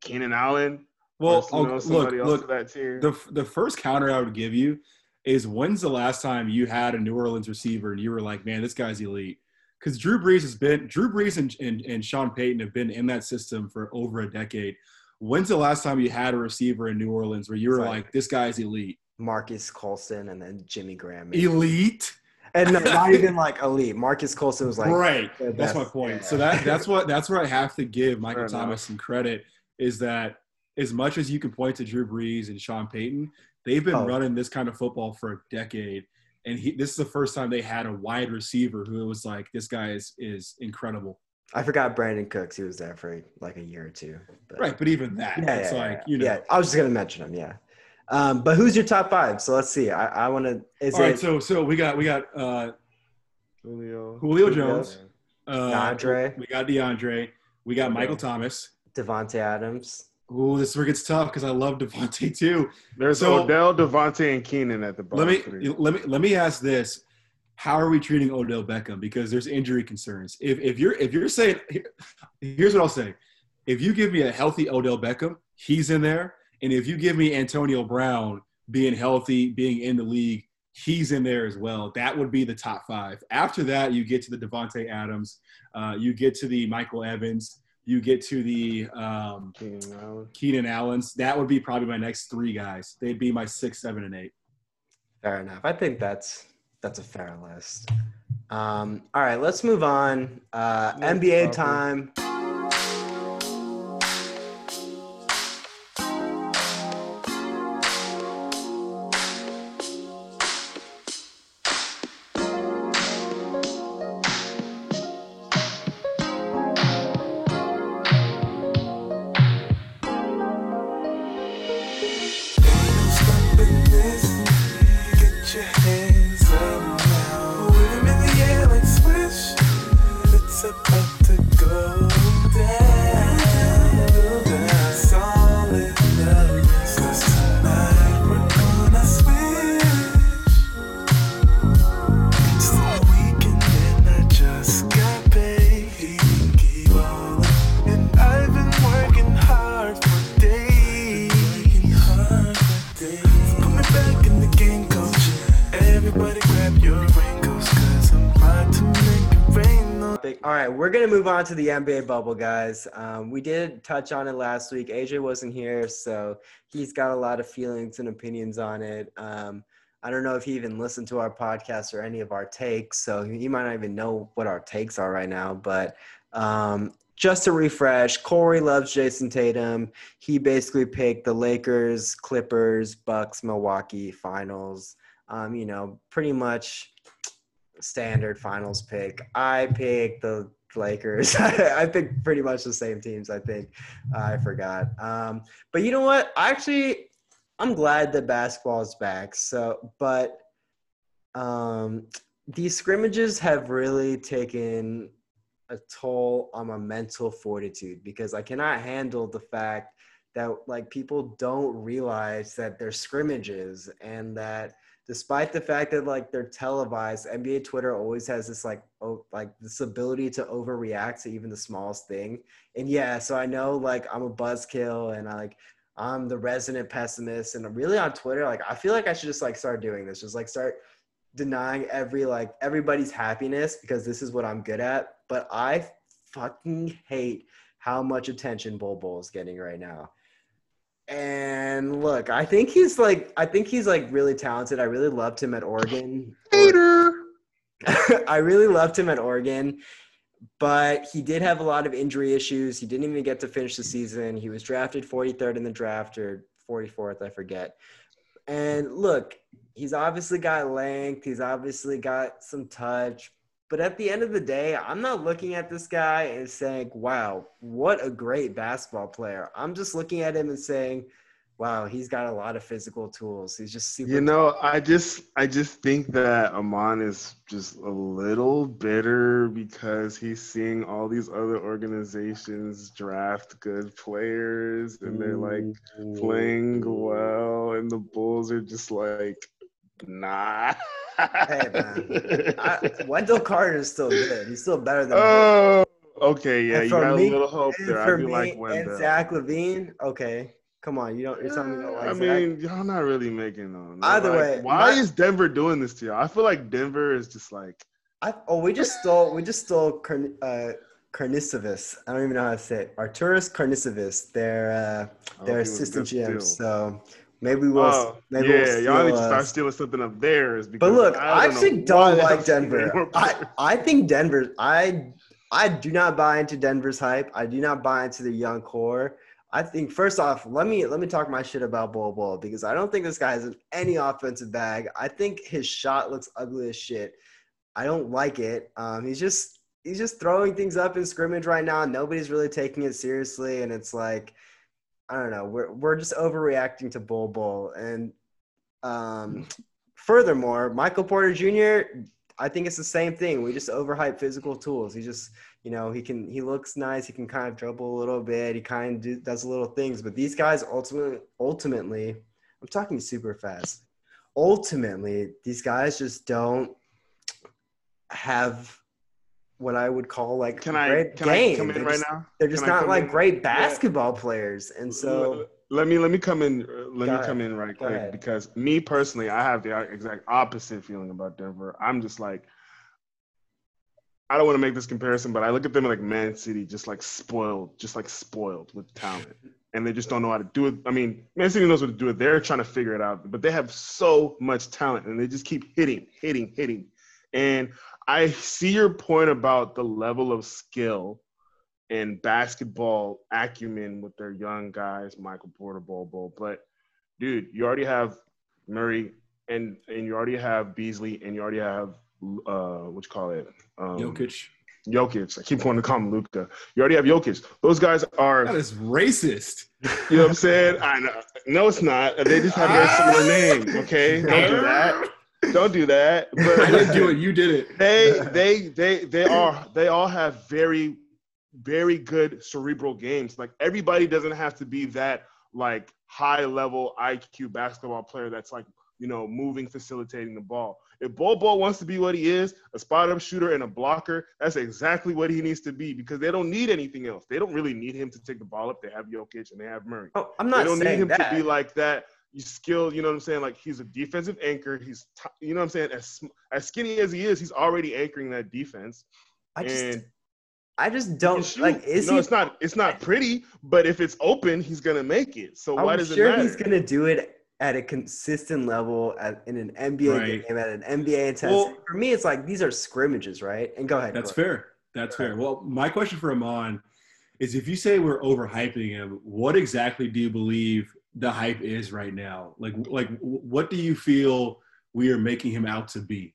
Keenan Allen? Well, Or, you know, somebody look, else look. that tier. The the first counter I would give you is when's the last time you had a New Orleans receiver and you were like, man, this guy's elite? Because Drew Brees has been Drew Brees and, and and Sean Payton have been in that system for over a decade. When's the last time you had a receiver in New Orleans where you were Right. like, this guy's elite? Marques Colston and then Jimmy Graham. maybe. Elite, and no, not even like elite. Marques Colston was like right? That's my point. Yeah. So that that's what that's where I have to give Michael Fair Thomas some credit is that as much as you can point to Drew Brees and Sean Payton, they've been Oh. running this kind of football for a decade. And he, this is the first time they had a wide receiver who was like, this guy is is incredible. I forgot Brandin Cooks. He was there for like a year or two. But, Right, but even that, Yeah, it's yeah, like yeah. you know. Yeah, I was just gonna mention him. Yeah. Um, but who's your top five? So let's see. I, I want to. Is All right, it so so we got we got uh, Julio. Julio Julio. Jones, uh, DeAndre. we got DeAndre, we got Okay. Michael Thomas, Davante Adams? Ooh, this is where it gets tough because I love Davante too. There's So- Odell, Davante, and Keenan at the bottom Let me three. let me let me ask this: How are we treating Odell Beckham? Because there's injury concerns. If if you're if you're saying, here's what I'll say: If you give me a healthy Odell Beckham, he's in there, and if you give me Antonio Brown being healthy, being in the league, he's in there as well. That would be the top five. After that, you get to the Davante Adams, uh, you get to the Michael Evans, you get to the um, Keenan Allen. Keenan Allen's. That would be probably my next three guys. They'd be my six, seven, and eight. Fair enough. I think that's that's a fair list. Um, all right, let's move on. Uh, NBA time. To the NBA bubble, guys. Um, we did touch on it last week. AJ wasn't here, so he's got a lot of feelings and opinions on it. Um, I don't know if he even listened to our podcast or any of our takes, so he might not even know what our takes are right now. But um, just to refresh, Corey loves Jayson Tatum. He basically picked the Lakers, Clippers, Bucks, Milwaukee finals. Um, you know, pretty much standard finals pick. I picked the Lakers. I picked pretty much the same teams. I think I forgot. Um, but you know what? I actually, I'm glad that basketball is back. So, but um, these scrimmages have really taken a toll on my mental fortitude because I cannot handle the fact that like people don't realize that they're scrimmages and that despite the fact that like they're televised nba twitter always has this like oh like this ability to overreact to even the smallest thing. And yeah so i know like i'm a buzzkill and i like i'm the resident pessimist. And really on twitter like i feel like i should just like start doing this just like start denying every like everybody's happiness because this is what i'm good at. But i fucking hate how much attention Bol Bol is getting right now. And look, I think he's like I think he's like really talented. I really loved him at Oregon. Hater. I really loved him at Oregon, but he did have a lot of injury issues. He didn't even get to finish the season. He was drafted 43rd in the draft or 44th, I forget. And look, he's obviously got length, he's obviously got some touch, but at the end of the day, I'm not looking at this guy and saying, wow, what a great basketball player. I'm just looking at him and saying, wow, he's got a lot of physical tools. He's just super. You know, I just I just think that Aman is just a little bitter because he's seeing all these other organizations draft good players and they're like playing mm-hmm. well and the Bulls are just like nah. Hey, man. I, Wendell Carter is still good. He's still better than. oh, okay, yeah, And you got me- a little hope there. I do me like and Zach LaVine, okay, come on, you don't. You're telling me like I Zach? mean, y'all not really making them. Either Like, way, why is Denver doing this to y'all? I feel like Denver is just like I, oh, we just stole. We just stole Carn, uh, Carnicevis. I don't even know how to say it. Carnicevis. Their uh, oh, their he was a assistant GM. steal. So maybe we'll. Oh, maybe yeah, we'll y'all need to uh, start stealing something of theirs. But look, I, don't actually don't like Denver. I. I think Denver. I I do not buy into Denver's hype. I do not buy into the young core. I think first off, let me let me talk my shit about Bol Bol because I don't think this guy has any offensive bag. I think his shot looks ugly as shit. I don't like it. Um, he's just he's just throwing things up in scrimmage right now. Nobody's really taking it seriously, and it's like I don't know. We're we're just overreacting to Bol Bol. and um, furthermore, Michael Porter Jr. I think it's the same thing. We just overhype physical tools. He just You know, he can he looks nice. He can kind of dribble a little bit. He kind of do, does little things. But these guys ultimately, ultimately, I'm talking super fast. Ultimately, these guys just don't have what I would call like Can I can game. I come in They're right just- now? They're just Can not like in? great basketball players, and so let me let me come in. Let Go me come ahead. in right Go quick ahead. because me personally, I have the exact opposite feeling about Denver. I'm just like, I don't want to make this comparison, but I look at them like Man City, just like spoiled, just like spoiled with talent, and they just don't know how to do it. I mean, Man City knows what to do it. They're trying to figure it out, but they have so much talent, and they just keep hitting, hitting, hitting. And I see your point about the level of skill and basketball acumen with their young guys, Michael Porter, Bol. But dude, you already have Murray, and and you already have Beasley, and you already have uh, what you call it, um, Jokic. Jokic. I keep wanting to call him Luka. You already have Jokic. Those guys are, That is racist. you know what I'm saying? I know. No, it's not. They just have very similar names. Okay, don't do that. Don't do that. But I didn't do it. You did it. they they they they are they all have very very good cerebral games like everybody doesn't have to be that like high level iq basketball player that's like you know moving facilitating the ball if Bol Bol wants to be what he is a spot up shooter and a blocker that's exactly what he needs to be because they don't need anything else they don't really need him to take the ball up they have Jokic and they have Murray oh, I'm not they don't need him that. to be like that. You skill, you know what I'm saying? Like he's a defensive anchor. He's, t- you know what I'm saying? As as skinny as he is, he's already anchoring that defense. I just, and I just don't like. Is no, he? it's not. It's not pretty, but if it's open, he's gonna make it. So why I'm does sure it matter? he's gonna do it at a consistent level at, in an NBA Right. game at an NBA intensity. Well- For me, it's like these are scrimmages, right? And go ahead. That's go ahead. fair. That's fair. Well, my question for Aman is if you say we're overhyping him, what exactly do you believe the hype is right now? Like, like what do you feel we are making him out to be?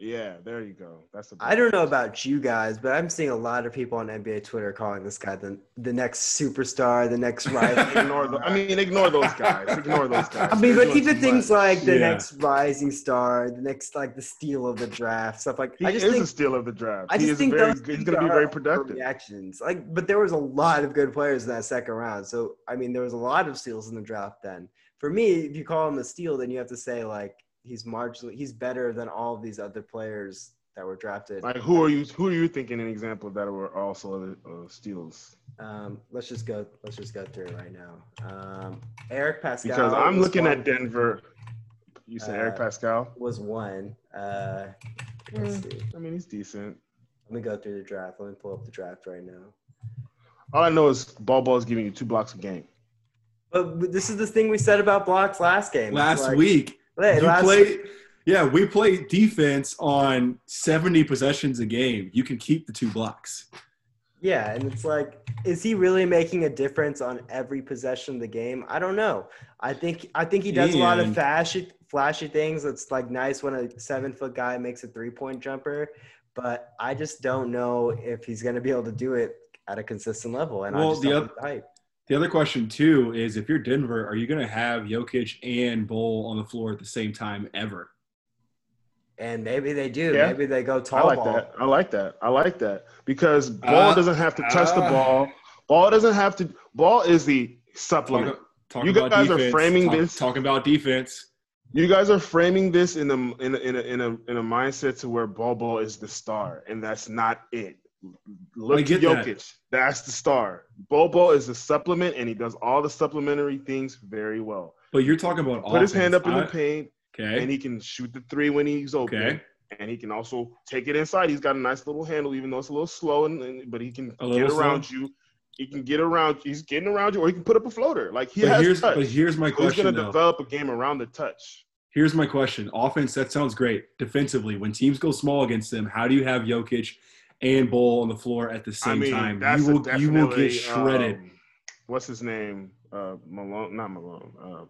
Yeah, there you go. That's the. I don't know about you guys, but I'm seeing a lot of people on NBA Twitter calling this guy the the next superstar, the next rising. Ignore the, I mean, ignore those guys. Ignore those guys. I mean, They're but even things much. like the Yeah. next rising star, the next like the steal of the draft, stuff like. he I just is think a steal of the draft. I he just is think very. He's gonna be very productive. Reactions, like, but there was a lot of good players in that second round. So I mean, there was a lot of steals in the draft. Then for me, if you call him a steal, then you have to say like he's marginally he's better than all of these other players that were drafted. Like who are you? Who are you thinking an example of that were also uh, steals? Um, let's just go. Let's just go through it right now. Um, Eric Paschall. Because I'm looking one- at Denver. You said Eric Uh, Paschall. Was one. Uh, let's Mm. see. I mean, he's decent. Let me go through the draft. Let me pull up the draft right now. All I know is Bol Bol is giving you two blocks a game. But this is the thing we said about blocks last game. Last like- week, Hey, you play. Yeah, we play defense on 70 possessions a game. You can keep the two blocks. Yeah, and it's like, is he really making a difference on every possession of the game? I don't know. I think I think he does a lot of flashy flashy things. It's like nice when a seven foot guy makes a three point jumper, but I just don't know if he's going to be able to do it at a consistent level. And I just the don't oth- like the other question too is if you're Denver, are you going to have Jokic and Bol on the floor at the same time ever? And maybe they do. Yeah. Maybe they go tall. I like ball. that. I like that. I like that because Bol Uh, doesn't have to touch the uh. ball. Bol doesn't have to. Bol is the supplement. Talk, talk You about guys are defense. framing talk, this- Talking about defense. You guys are framing this in a in a, in a in a in a mindset to where Bol Bol is the star, and that's not it. Look at get that. Jokic. That's the star. Bol is a supplement, and he does all the supplementary things very well. But you're talking about Put his hand up in the paint, Okay. and he can shoot the three when he's open. Okay. and he can also take it inside. He's got a nice little handle, even though it's a little slow, and, and- but he can get around you. He can get around. He's getting around you, or he can put up a floater. Like he But has here's touch. but here's my he's question going to develop a game around the touch. Here's my question. Offense, that sounds great. Defensively, when teams go small against them, how do you have Jokic and Bol on the floor at the same I mean, time? that's You a will you will get shredded. um, what's his name? Uh, Malone, not Malone. Uh,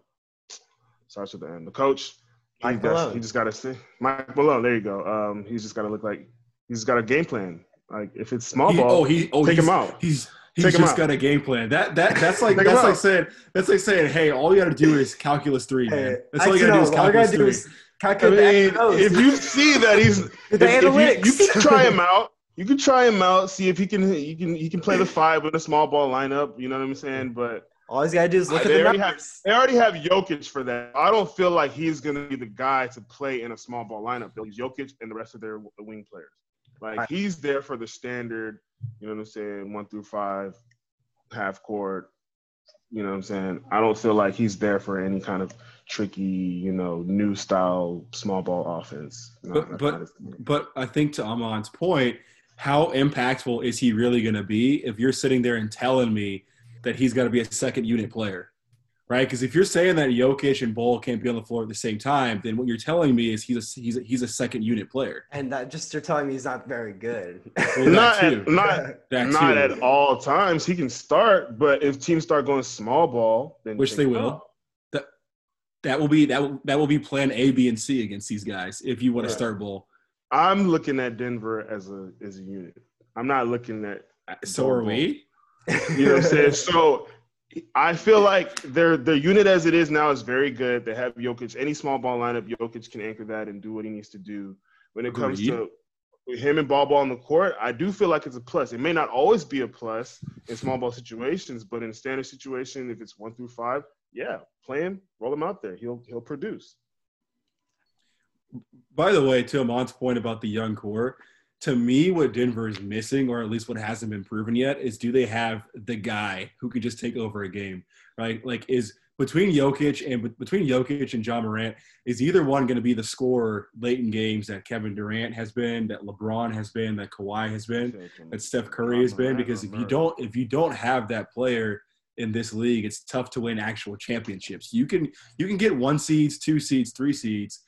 starts with the end. The coach. He, Mike Malone. he just got to see Mike Malone. There you go. Um, he's just got to look like he's got a game plan. Like if it's small He- ball, oh, he oh take he's, him out. He's he's Take just got a game plan. That that that's like that's like saying that's like saying, hey, all you got to do is calculus three, man. Hey, That's all you got to do is know, all I calculus gotta do three. is I mean, if you see that he's, The if, if you, analytics. you can try him out. You can try him out, see if he can. You can. He can play the five with a small ball lineup. You know what I'm saying? But All he's got to do is look They at the already have- numbers. they already have Jokic for that. I don't feel like he's gonna be the guy to play in a small ball lineup. They'll use Jokic and the rest of their wing players. Like Right. he's there for the standard. You know what I'm saying? One through five, half court. You know what I'm saying? I don't feel like he's there for any kind of tricky, you know, new style small ball offense. No, But- but- not his thing. But I think to Aman's point, how impactful is he really going to be if you're sitting there and telling me that he's got to be a second unit player, right? Because if you're saying that Jokic and Bol can't be on the floor at the same time, then what you're telling me is he's a, he's a, he's a second unit player. And that just you're telling me he's not very good. Well, not at, not That not at all times. He can start, but if teams start going small ball, then Which take they will. out. That that will be that will, that will be plan A, B, and C against these guys if you want to Yeah. start Bol. I'm looking at Denver as a as a unit. I'm not looking at So are we. you know what I'm saying. So I feel like their their unit as it is now is very good. They have Jokic. Any small ball lineup, Jokic can anchor that and do what he needs to do. When it comes Agreed. to him and Bol Bol on the court, I do feel like it's a plus. It may not always be a plus in small ball situations, but in a standard situation, if it's one through five, yeah, play him, roll him out there. He'll he'll produce. By the way, to Aman's point about the young core, to me, what Denver is missing, or at least what hasn't been proven yet, is do they have the guy who can just take over a game, right? Like, is between Jokic and between Jokic and John Morant, is either one going to be the scorer late in games that Kevin Durant has been, that LeBron has been, that Kawhi has been, that Steph Curry has been? Because if you don't, if you don't have that player in this league, it's tough to win actual championships. You can you can get one seeds, two seeds, three seeds,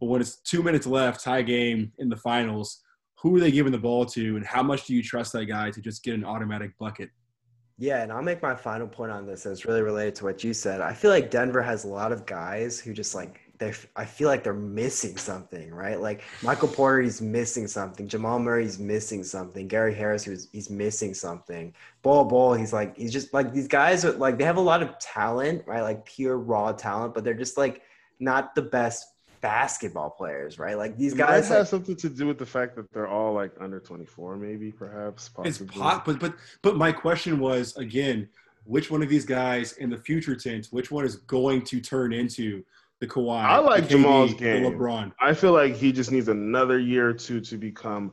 but when it's two minutes left, tie game in the finals, who are they giving the ball to, and how much do you trust that guy to just get an automatic bucket? Yeah, and I'll make my final point on this. And it's really related to what you said. I feel like Denver has a lot of guys who just like they. I feel like they're missing something, right? Like Michael Porter, he's missing something. Jamal Murray's missing something. Gary Harris, who's he's missing something. Bol Bol, he's like he's just like these guys are like they have a lot of talent, right? Like pure raw talent, but they're just like not the best basketball players, right? Like these It might guys. have something to do with the fact that they're all like under 24, maybe, perhaps. Possibly. It's Possibly. pot, but but but my question was again, which one of these guys in the future tense, which one is going to turn into the Kawhi? I like the KD, Jamal's the game. LeBron. I feel like he just needs another year or two to become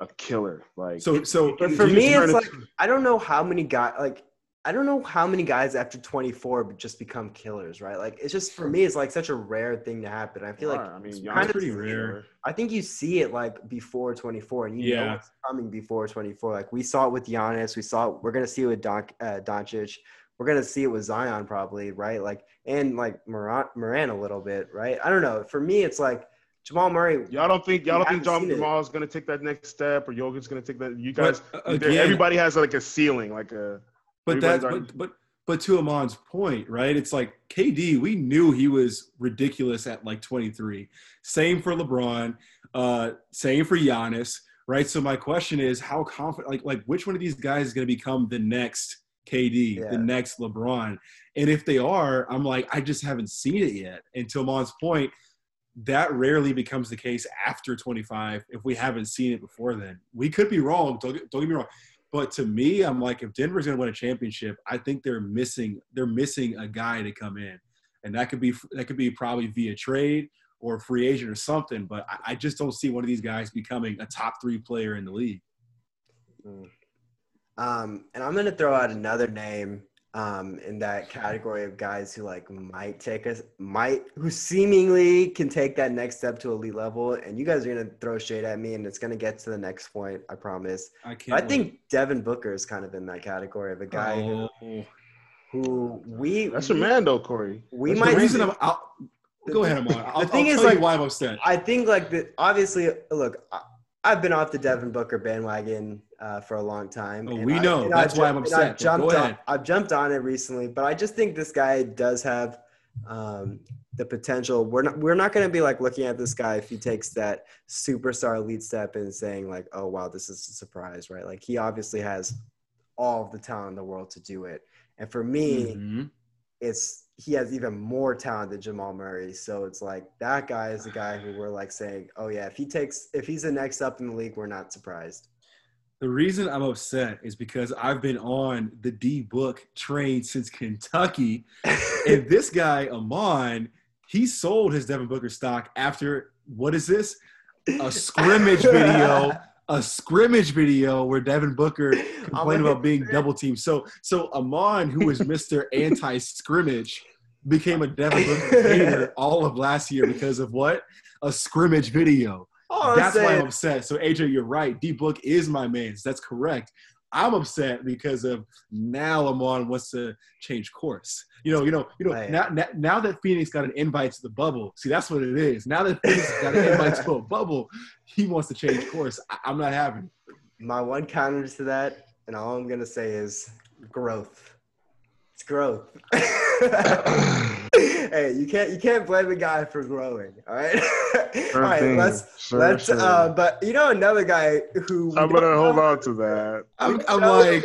a killer. Like So so But for me, it's like I don't know how many guys like I don't know how many guys after 24 just become killers, right? Like it's just for me, it's like such a rare thing to happen. I feel like I mean, kind of pretty rare. I think you see it like before 24, and you know it's coming before 24. Like we saw it with Giannis, we saw it, we're gonna see it with Don, uh, Doncic, we're gonna see it with Zion probably, right? Like and like Morant, Morant a little bit, right? I don't know. For me, it's like Jamal Murray. Y'all don't think y'all don't think John. Jamal is gonna take that next step, or Jokic's gonna take that? You guys, again- everybody has like a ceiling, like a. But that's but, but but to Aman's point, right? It's like KD, we knew he was ridiculous at like 23. Same for LeBron, uh, same for Giannis, right? So my question is how confident like like which one of these guys is gonna become the next KD, Yeah. the next LeBron? And if they are, I'm like, I just haven't seen it yet. And to Aman's point, that rarely becomes the case after 25 if we haven't seen it before then. We could be wrong. Don't, don't get me wrong. But to me, I'm like, if Denver's going to win a championship, I think they're missing they're missing a guy to come in, and that could be that could be probably via trade or free agent or something. But I, I just don't see one of these guys becoming a top three player in the league. Um, and I'm gonna throw out another name um, in that category of guys who like might take us, might who seemingly can take that next step to elite level. And you guys are gonna throw shade at me, and it's gonna get to the next point. I promise. I can't. I think Devin Booker is kind of in that category of a guy who, Oh, who we That's your man, though, Corey. we the might reason I'm. I'll, go ahead, Aman. I'll, the thing I'll is, tell you like, why I'm upset. I think like the obviously look. I, I've been off the Devin Booker bandwagon uh, for a long time. Oh, we I- know. That's why I'm upset, I but jumped on. I've jumped on it recently, but I just think this guy does have um, the potential. We're not we're not going to be like looking at this guy if he takes that superstar lead step and saying like, oh wow, this is a surprise, right? Like he obviously has all the talent in the world to do it. And for me, Mhm. it's he has even more talent than Jamal Murray. So it's like that guy is the guy who we're like saying, oh yeah, if he takes if he's the next up in the league, we're not surprised. The reason I'm upset is because I've been on the D book train since Kentucky, and this guy Aman, he sold his Devin Booker stock after what is this? A scrimmage video, a scrimmage video where Devin Booker complained about being double teamed. So, so Aman, who was Mister Anti Scrimmage, became a Devin Booker hater all of last year because of what? A scrimmage video. All I'm That's why I'm upset. So AJ, you're right. D Book is my man. That's correct. I'm upset because of now Aman wants to change course. You know, you know, you know. Right. Now, now, now that Phoenix got an invite to the bubble, see that's what it is. Now that Phoenix got an invite to a bubble, he wants to change course. I, I'm not having. it. My one counter to that, and all I'm gonna say is growth. It's growth. hey, you can't you can't blame a guy for growing. All right. all right. thing. Let's Sure, let's. sure. Uh, but you know another guy who I'm gonna hold on to that. I'm, I'm like,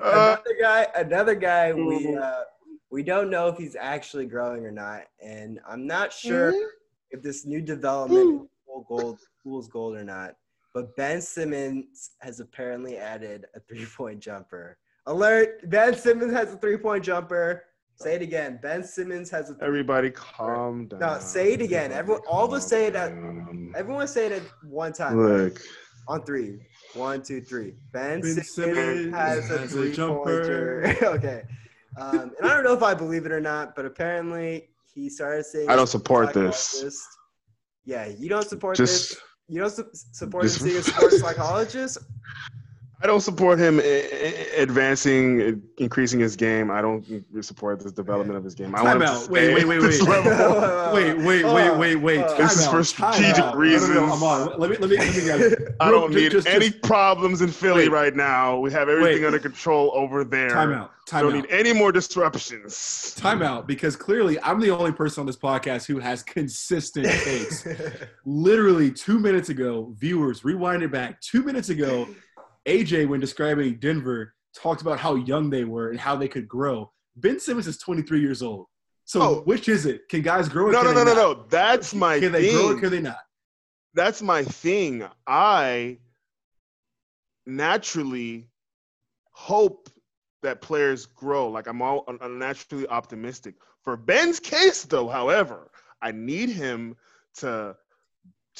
Uh, another guy, another guy we Mhm. uh, we don't know if he's actually growing or not, and I'm not sure Mm-hmm. if this new development is gold, fool's gold or not. But Ben Simmons has apparently added a three-point jumper. Alert! Ben Simmons has a three-point jumper. Say it again. Ben Simmons has a. Three- Everybody, calm down. No, say it again. Everyone- all of us say it at- Everyone say it at one time. Look, On three. One, two, three. Ben, Ben Simmons, Simmons has a has a three jumper. pointer. okay. Um, and I don't know if I believe it or not, but apparently he started saying. I don't support this. Yeah, you don't support Just, this. You don't su- support just- him being a sports psychologist. I don't support him i- i- advancing, increasing his game. I don't support this development of his game. I Time want him to out. Wait, wait, wait, wait. wait, wait, wait, wait, wait. This is for out, time strategic reasons. No, no, no, I'm on. Let me, let me, let me get I don't Ju- need just- any just- problems in Philly Wait. right now. We have everything Wait. under control over there. time out. I Time don't out. need any more disruptions. Time out because clearly I'm the only person on this podcast who has consistent takes. Literally two minutes ago, viewers, rewind it back. Two minutes ago, AJ, when describing Denver, talked about how young they were and how they could grow. Ben Simmons is 23 years old. So Oh. which is it? Can guys grow? No, no, no, no, not? no. That's my thing. Can they grow or can they not? That's my thing. I naturally hope that players grow. Like I'm all I'm naturally optimistic. For Ben's case, though, however, I need him to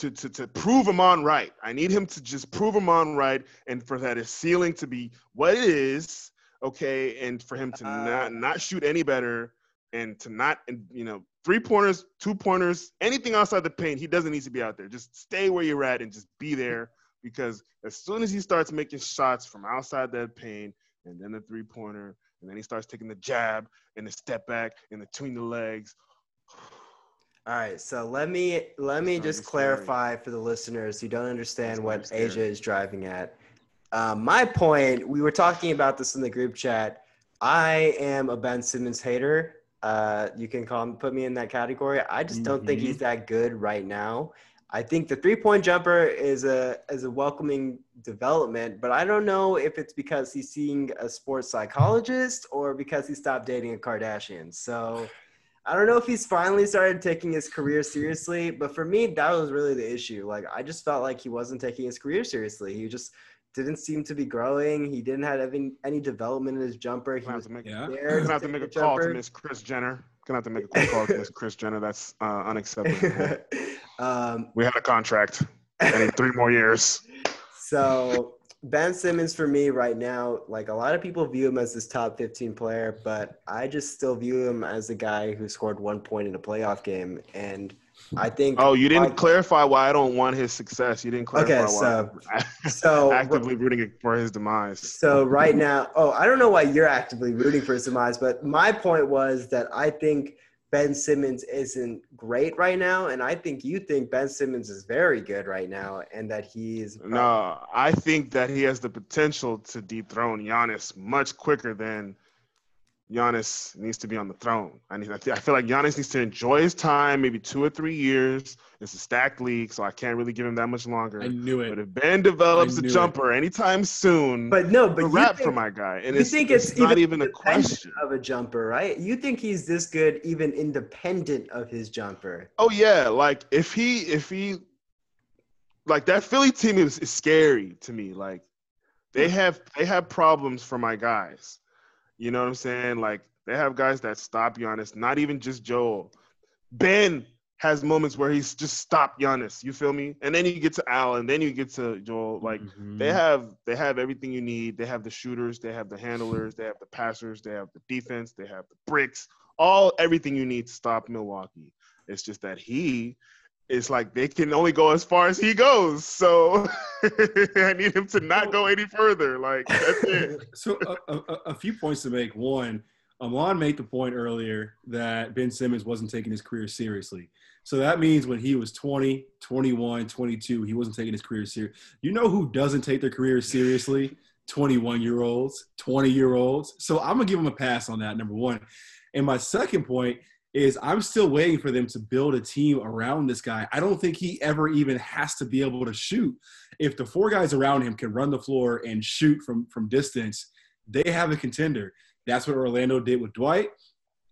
to to to prove him on right. I need him to just prove him on right, and for that his ceiling to be what it is, okay, and for him to Uh, not not shoot any better, and to not and you know three pointers, two pointers, anything outside the paint, he doesn't need to be out there. Just stay where you're at and just be there because as soon as he starts making shots from outside that paint and then the three pointer and then he starts taking the jab and the step back in between the legs. All right, so let me let me just clarify for the listeners who don't understand what AJ is driving at. Um, my point, we were talking about this in the group chat. I am a Ben Simmons hater. Uh, you can call put me in that category. I just don't think he's that good right now. I think the three point jumper is a is a welcoming development, but I don't know if it's because he's seeing a sports psychologist or because he stopped dating a Kardashian. So I don't know if he's finally started taking his career seriously, but for me, that was really the issue. Like, I just felt like he wasn't taking his career seriously. He just didn't seem to be growing. He didn't have any, any development in his jumper. He Gonna have was to make, Yeah. scared gonna have to take make a the call to jumper. Miss Kris Jenner. Gonna have to make a quick call to Miss Kris Jenner. That's uh, unacceptable. um, we had a contract. I need three more years. so Ben Simmons for me right now, like a lot of people view him as this top 15 player, but I just still view him as a guy who scored one point in a playoff game. And I think Oh, you didn't like- clarify why I don't want his success. You didn't clarify Okay, why I'm so actively rooting for his demise. So right now, oh, I don't know why you're actively rooting for his demise, but my point was that I think Ben Simmons isn't great right now, and I think you think Ben Simmons is very good right now, and that he's No, I think that he has the potential to dethrone Giannis much quicker than Giannis needs to be on the throne. I need. I feel like Giannis needs to enjoy his time, maybe two or three years. It's a stacked league, so I can't really give him that much longer. I knew it. But if Ben develops a knew it. jumper anytime soon, But no, but but a you wrap think, for my guy, and you it's, think it's, it's, not even even a question. of a jumper, right? You think he's this good even independent of his jumper? Oh yeah, like if he if he like that Philly team is, is scary to me. Like they hmm. have they have problems for my guys. You know what I'm saying? Like they have guys that stop Giannis, not even just Joel. Ben has moments where he's just stopped Giannis. You feel me? And then you get to Al, and then you get to Joel. Like Mhm. they have they have everything you need. They have the shooters, they have the handlers, they have the passers, they have the defense, they have the bricks, all everything you need to stop Milwaukee. It's just that he it's like they can only go as far as he goes. So I need him to not go any further. Like that's it. So a, a, a few points to make. One, Aman made the point earlier that Ben Simmons wasn't taking his career seriously. So that means when he was 20, 21, 22, he wasn't taking his career serious. You know who doesn't take their career seriously? 21 year olds, 20 year olds. So I'm going to give him a pass on that, number one. And my second point is I'm still waiting for them to build a team around this guy. I don't think he ever even has to be able to shoot. If the four guys around him can run the floor and shoot from from distance, they have a contender. That's what Orlando did with Dwight.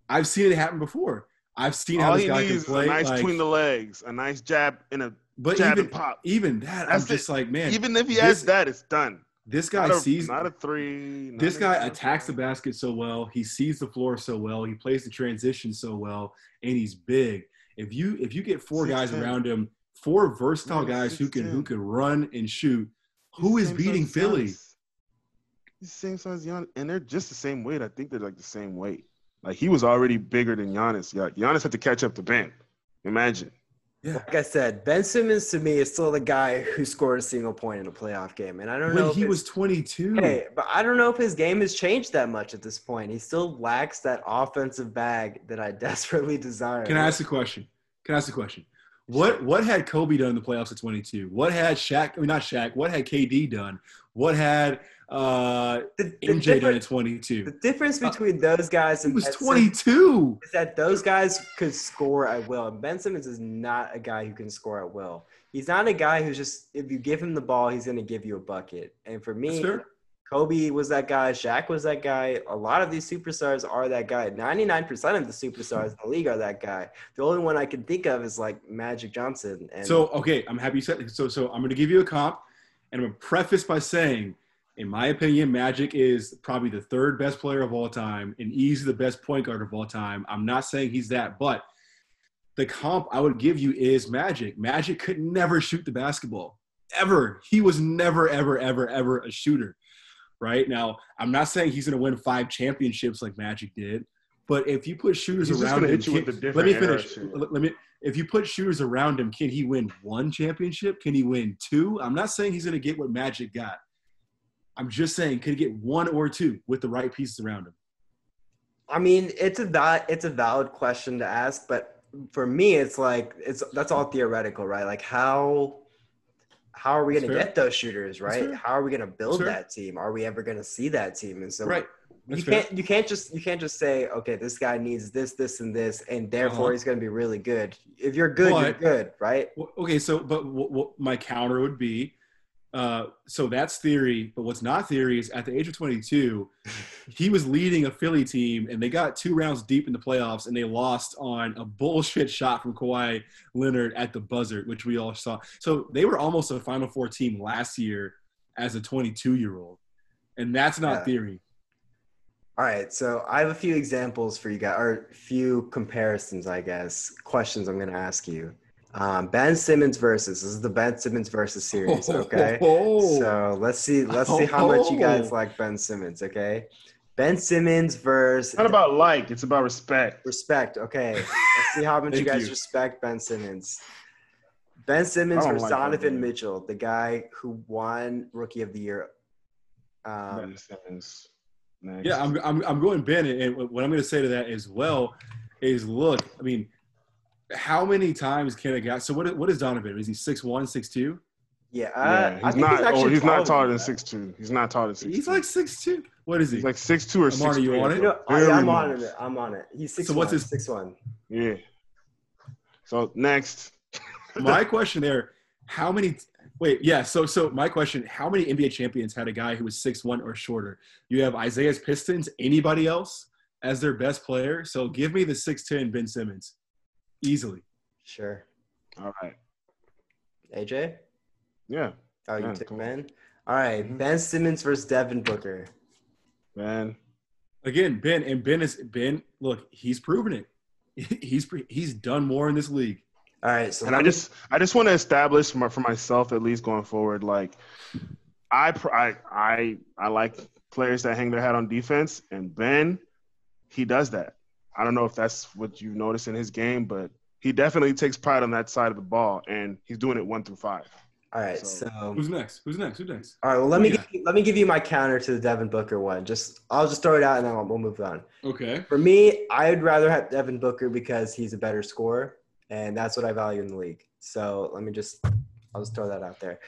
I've seen it happen before. I've seen how this guy can needs a nice like- between the legs, a nice jab and a but jab even and pop. even that, That's I'm just like, man, Even if he this- has that, it's done. this guy Not a, sees not a three. not this a- guy a- attacks the basket so well. He sees the floor so well. He plays the transition so well, and he's big. If you if you get four guys 6'10". around him, four versatile Yeah, guys who can who can run and shoot, who is beating Philly? Giannis. He's the same size Giannis, and they're just the same weight. I think they're like the same weight. Like he was already bigger than Giannis. Yeah, Giannis had to catch up to Ben. Imagine. Like I said, Ben Simmons to me is still the guy who scored a single point in a playoff game, and I don't know When if he was 22. Hey, but I don't know if his game has changed that much at this point. He still lacks that offensive bag that I desperately desire. Can I ask a question? Can I ask a question? What what had Kobe done in the playoffs at 22? What had Shaq? I mean, not Shaq. What had KD done? What had uh, the, the, MJ done at difference, 22? the difference between those guys He and was Ben 22. is that those guys could score at will. And Ben Simmons is not a guy who can score at will. He's not a guy who's just if you give him the ball, he's going to give you a bucket. And for me, Kobe was that guy. Shaq was that guy. A lot of these superstars are that guy. 99% of the superstars in the league are that guy. The only one I can think of is like Magic Johnson. And So okay, I'm happy you said so. So I'm going to give you a comp, and I'm going to preface by saying, in my opinion, Magic is probably the third best player of all time and easily the best point guard of all time. I'm not saying he's that, but the comp I would give you is Magic. Magic could never shoot the basketball ever. He was never, ever, ever, ever a shooter. Right now, I'm not saying he's going to win five championships like Magic did, but if you put shooters He's around him, can- let me finish. Let me. If you put shooters around him, can he win one championship? Can he win two? I'm not saying he's going to get what Magic got. I'm just saying, could he get one or two with the right pieces around him? I mean, it's a val- it's a valid question to ask, but for me, it's like it's that's all theoretical, right? Like how how are we going to get those shooters, right? How are we going to build that team? Are we ever going to see that team? And so right. you That's fair. can't you can't just you can't just say okay, this guy needs this, this, and this, and therefore Uh-huh. he's going to be really good. If you're good, you're good, right? Okay, so but what, what my counter would be, uh, so that's theory. But what's not theory is at the age of 22, he was leading a Philly team, and they got two rounds deep in the playoffs, and they lost on a bullshit shot from Kawhi Leonard at the buzzer, which we all saw. So they were almost a Final Four team last year as a 22 year old, and that's not Yeah. theory. All right, so I have a few examples for you guys, or a few comparisons, I guess. Questions I'm going to ask you. Um, ben Simmons versus this is the Ben Simmons versus series. Okay, Oh, so let's see, let's see how much you guys Oh. like Ben Simmons. Okay, Ben Simmons versus It's not about like, it's about respect. respect. Okay, let's see how much you guys you. respect Ben Simmons. Ben Simmons I don't versus like Donovan man. Mitchell, the guy who won Rookie of the Year. Um, Ben Simmons. Next. Yeah, I'm, I'm, I'm going Ben, and what I'm going to say to that as well is, look, I mean, how many times can a guy? So what? What is Donovan? Is he six one, six two? Yeah, uh, yeah, I he's think not. actually oh, he's not taller taller than six two. He's not taller than six. He's like six two. What is he? he's like six two or Amari, six. you on it? You know, I, I'm on it. I'm on it. He's six So what's one, his- six one. Yeah. So next, my question there: How many? Wait, yeah. So, so my question: How many NBA champions had a guy who was six one or shorter? You have Isaiah's Pistons. Anybody else as their best player? So, give me the six ten Ben Simmons, easily. Sure. all right. AJ. Yeah, Oh, you Yeah, took come on. Ben. All right, Mhm. Ben Simmons versus Devin Booker. man. Again, Ben and Ben is Ben. Look, he's proven it. He's pre- he's done more in this league. All right, so And let I just, I just want to establish for, my, for myself, at least going forward, like I, I, I, I like players that hang their hat on defense, and Ben, he does that. I don't know if that's what you've noticed in his game, but he definitely takes pride on that side of the ball, and he's doing it one through five. all right, so- so Who's next? Who's next? Who's next? all right, well let me Yeah. give you, let me give you my counter to the Devin Booker one. Just I'll just throw it out and then we'll we'll move on. Okay. For me, I'd rather have Devin Booker because he's a better scorer, and that's what I value in the league. So let me just I'll just throw that out there.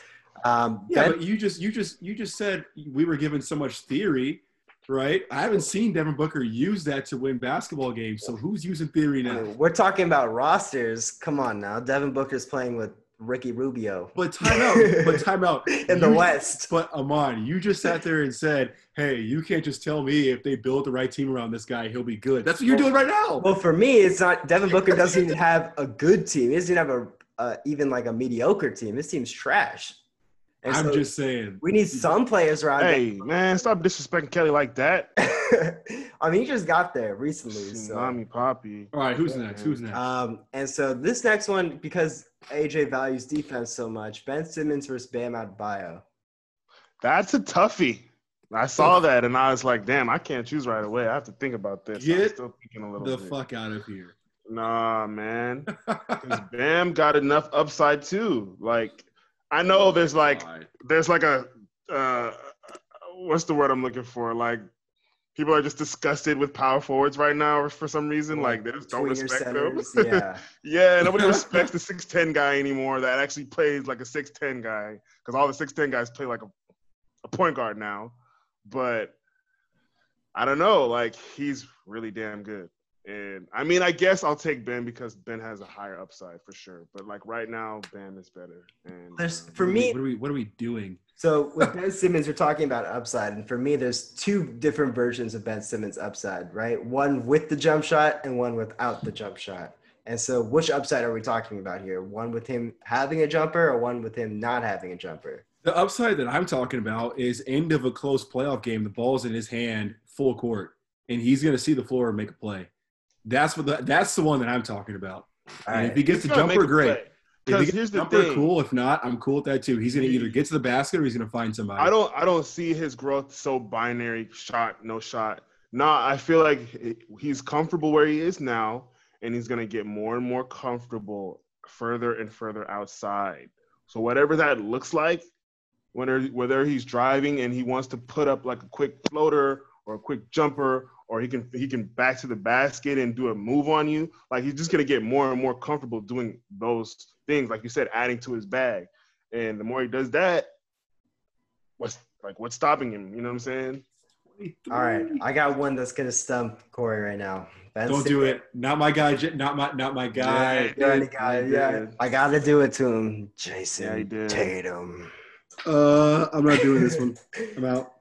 Um, Yeah, Ben- but you just you just you just said we were given so much theory, right? I haven't seen Devin Booker use that to win basketball games. So who's using theory now? we're talking about rosters. Come on now, Devin Booker's playing with Ricky Rubio But timeout. but timeout. in the West. But Aman, you just sat there and said, "Hey, you can't just tell me if they build the right team around this guy, he'll be good." That's what you're doing right now. Well, for me, it's not. Devin Booker doesn't even have a good team. He doesn't even have a uh, even like a mediocre team. His team's trash. And I'm so just saying. we need some players around. Hey, man, stop disrespecting Kelly like that. I mean, he just got there recently. So. Tsunami Papi. All right, who's next? Who's next? Um, and so this next one, because AJ values defense so much, Ben Simmons versus Bam Adebayo. That's a toughie. I saw that and I was like, damn, I can't choose right away. I have to think about this. I'm Get still thinking a little bit. the bit. fuck out of here. Nah, man. Bam got enough upside too. Like, I know there's like All right. there's like a uh, what's the word I'm looking for? Like, people are just disgusted with power forwards right now for some reason. Like, they just don't Twinger respect them. Yeah. yeah, nobody respects the six ten guy anymore. That actually plays like a six ten guy because all the six ten guys play like a, a point guard now. But I don't know. Like, he's really damn good. And I mean, I guess I'll take Ben because Ben has a higher upside for sure. But like right now, Bam is better. And There's um, for What are we- me. what are we what are we doing? So with Ben Simmons, we're talking about upside, and for me, there's two different versions of Ben Simmons' upside, right? One with the jump shot and one without the jump shot. And so, which upside are we talking about here? One with him having a jumper, or one with him not having a jumper? The upside that I'm talking about is end of a close playoff game. The ball's in his hand, full court, and he's going to see the floor and make a play. That's what the, that's the one that I'm talking about. Right. if he gets the he's gonna jumper, great. play. If he gets here's the jumper, thing. cool. If not, I'm cool with that too. He's going to either get to the basket or he's going to find somebody. I don't I don't see his growth so binary shot no shot. Nah, I feel like he's comfortable where he is now, and he's gonna get more and more comfortable further and further outside. So whatever that looks like, whether whether he's driving and he wants to put up like a quick floater or a quick jumper, or he can he can back to the basket and do a move on you, like he's just gonna get more and more comfortable doing those things, like you said, adding to his bag. And the more he does that, what's like what's stopping him? You know what I'm saying? All right, I got one that's gonna stump Corey right now. Ben Don't do it. Not my guy. Not my. Not my guy. Yeah. Yeah, any guy, yeah. I gotta do it to him, Jayson Yeah. Tatum. Uh, I'm not doing this one. I'm out.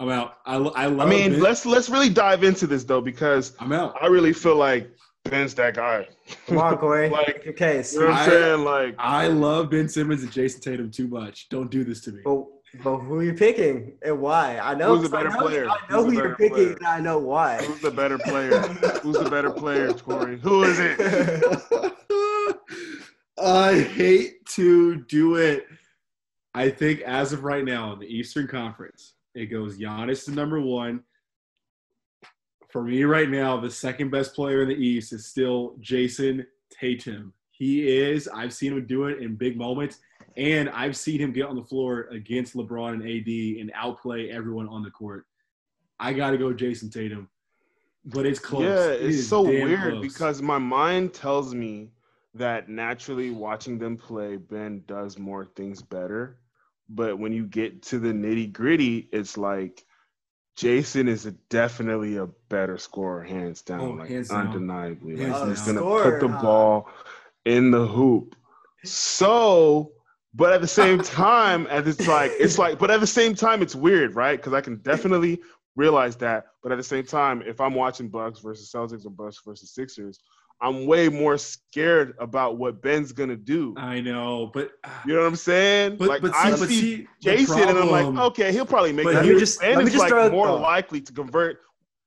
I'm out. I, I love. I mean, Ben. let's let's really dive into this though because I'm out. I really feel like Ben's that guy. Come on, Corey, Like- make your case. You know what I'm I- saying? Like I love Ben Simmons and Jayson Tatum too much. Don't do this to me. But, but who are you picking and why? I know. Who's the better I know, player? I know Who's who the you're better picking, player? and I know why. who's the better player? who's the better player, Corey? Who is it? I hate to do it. I think as of right now in the Eastern Conference, it goes Giannis to number one. For me right now, the second best player in the East is still Jayson Tatum. He is. I've seen him do it in big moments, and I've seen him get on the floor against LeBron and AD and outplay everyone on the court. I got to go Jayson Tatum, but it's close. Yeah, it's is so weird close. because my mind tells me that naturally watching them play, Ben does more things better. But when you get to the nitty gritty, it's like Jayson is a, definitely a better scorer, hands down, Oh, like hands undeniably. Hands like, he's down. gonna Scorer, put the huh? ball in the hoop. So, but at the same time, as it's like it's like, but at the same time, it's weird, right? Because I can definitely realize that. But at the same time, if I'm watching Bucks versus Celtics or Bucks versus Sixers, I'm way more scared about what Ben's gonna do. I know, but uh, You know what I'm saying? but like but see, I but see see, Jayson, and I'm like, okay, he'll probably make But let just- is just like more likely to convert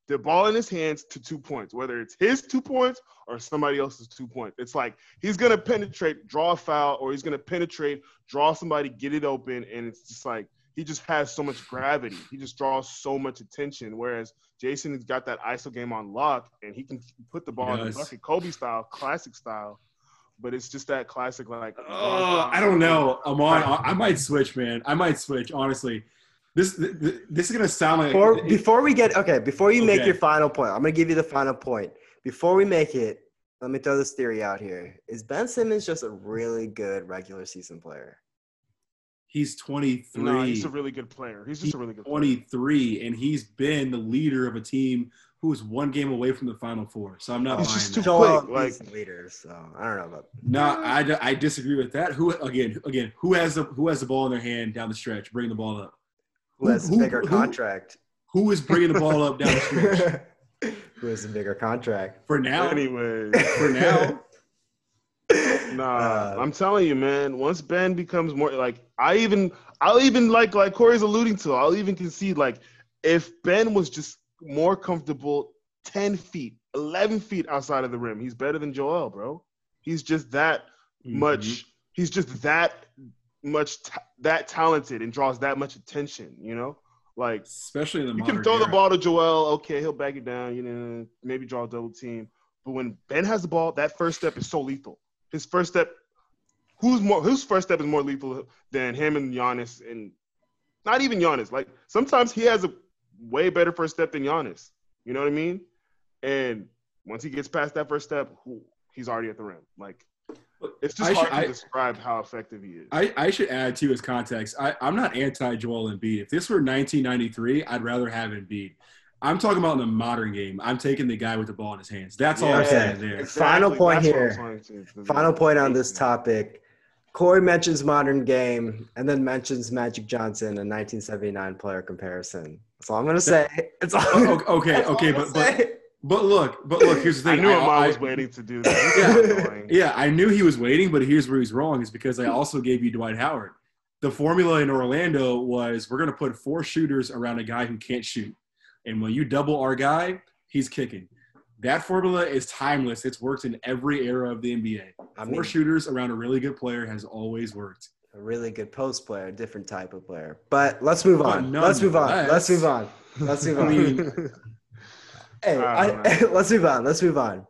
the ball in his hands to two points, whether it's his two points or somebody else's two points. It's like he's gonna penetrate, draw a foul, or he's gonna penetrate, draw somebody, get it open, and it's just like he just has so much gravity. He just draws so much attention. Whereas Jayson has got that ISO game on lock, and he can put the ball in the does. bucket, Kobe style, classic style. But it's just that classic, like Oh, I don't know. Aman, I, I might switch, man. I might switch. Honestly, this th- th- this is gonna sound like Before, before we get okay, before you make Okay. your final point, I'm gonna give you the final point. Before we make it, let me throw this theory out here: Is Ben Simmons just a really good regular season player? He's 23. No, he's a really good player. He's just a really good player. 23, and he's been the leader of a team who was one game away from the Final Four. So I'm not He's buying just that. too Joel quick, like- Embiid's the leader, so I don't know about. No, I, I disagree with that. Who again? Again, who has the who has the ball in their hand down the stretch, Bring the ball up? Who has a Who- bigger who- contract? Who is bringing the ball up down the stretch? Who has a bigger contract? For now, Anyway, for now, nah, Uh, I'm telling you, man. Once Ben becomes more like, I even, I'll even like, like Corey's alluding to. I'll even concede, like, if Ben was just more comfortable, ten feet, eleven feet outside of the rim, he's better than Joel, bro. He's just that Mm-hmm. much. He's just that much, ta- that talented, and draws that much attention. You know, like especially in the You can throw the ball to Joel. Okay, he'll back it down. You know, maybe draw a double team. But when Ben has the ball, that first step is so lethal. His first step, who's more? Whose first step is more lethal than him and Giannis? And not even Giannis. Like sometimes he has a way better first step than Giannis. You know what I mean? And once he gets past that first step, he's already at the rim. Like it's just I hard should- to I- describe how effective he is. I, I should add to his context. I, I'm not anti Joel Embiid. If this were 1993, I'd rather have Embiid. I'm talking about in the modern game. I'm taking the guy with the ball in his hands. That's all I'm saying there. Exactly. Final point That's here. Final point on this topic. Corey mentions modern game and then mentions Magic Johnson, a 1979 player comparison. That's all I'm gonna say. It's all. Oh, okay, that's okay, but, but but look, but look. Here's the I thing. knew I, Aman I- was waiting to do that. Yeah. Yeah, I knew he was waiting, but here's where he's wrong is because I also gave you Dwight Howard. The formula in Orlando was we're going to put four shooters around a guy who can't shoot. And when you double our guy, he's kicking. That formula is timeless. It's worked in every era of the NBA. I Four mean, shooters around a really good player has always worked. a really good post player, a different type of player. But let's move But on. Let's move on. nonetheless- Let's move on. Let's move I on. mean, hey, I I, let's move on. Let's move on.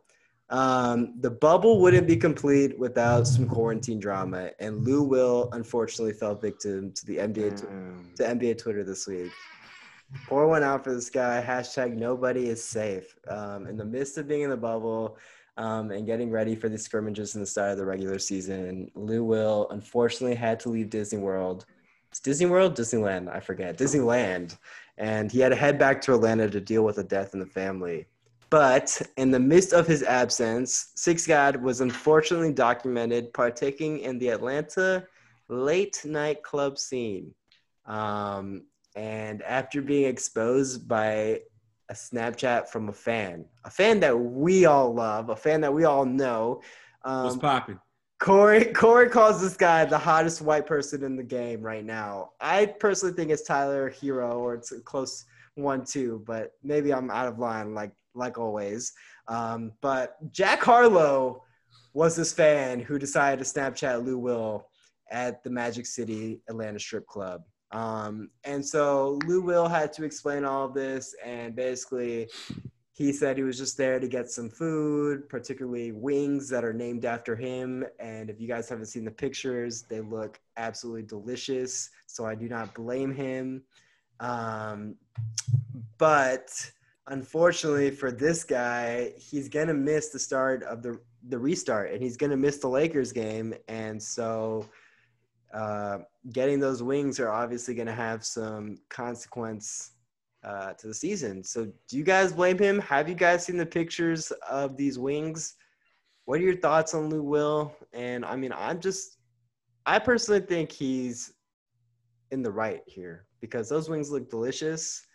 Um, the bubble wouldn't be complete without some quarantine drama, and Lou Will unfortunately fell victim to the NBA tw- to NBA Twitter this week. Pour one out for this guy. Hashtag nobody is safe. Um, in the midst of being in the bubble um, and getting ready for the scrimmages in the start of the regular season, Lou Will unfortunately had to leave Disney World. It's Disney World, Disneyland, I forget, Disneyland, and he had to head back to Orlando to deal with a death in the family. But in the midst of his absence, Six God was unfortunately documented partaking in the Atlanta late night club scene. Um, and after being exposed by a Snapchat from a fan, a fan that we all love, a fan that we all know, what's um, popping? Corey Corey calls this guy the hottest white person in the game right now. I personally think it's Tyler Herro or it's a close one too, but maybe I'm out of line like like always. Um, but Jack Harlow was this fan who decided to Snapchat Lou Will at the Magic City Atlanta Strip Club. Um, and so Lou Will had to explain all of this, and basically, he said he was just there to get some food, particularly wings that are named after him. And if you guys haven't seen the pictures, they look absolutely delicious. So I do not blame him. Um, but unfortunately for this guy, he's gonna miss the start of the the restart, and he's gonna miss the Lakers game. And so uh, getting those wings are obviously going to have some consequence uh, to the season. So, do you guys blame him? Have you guys seen the pictures of these wings? What are your thoughts on Lou Will? And I mean, I'm just, I personally think he's in the right here because those wings look delicious.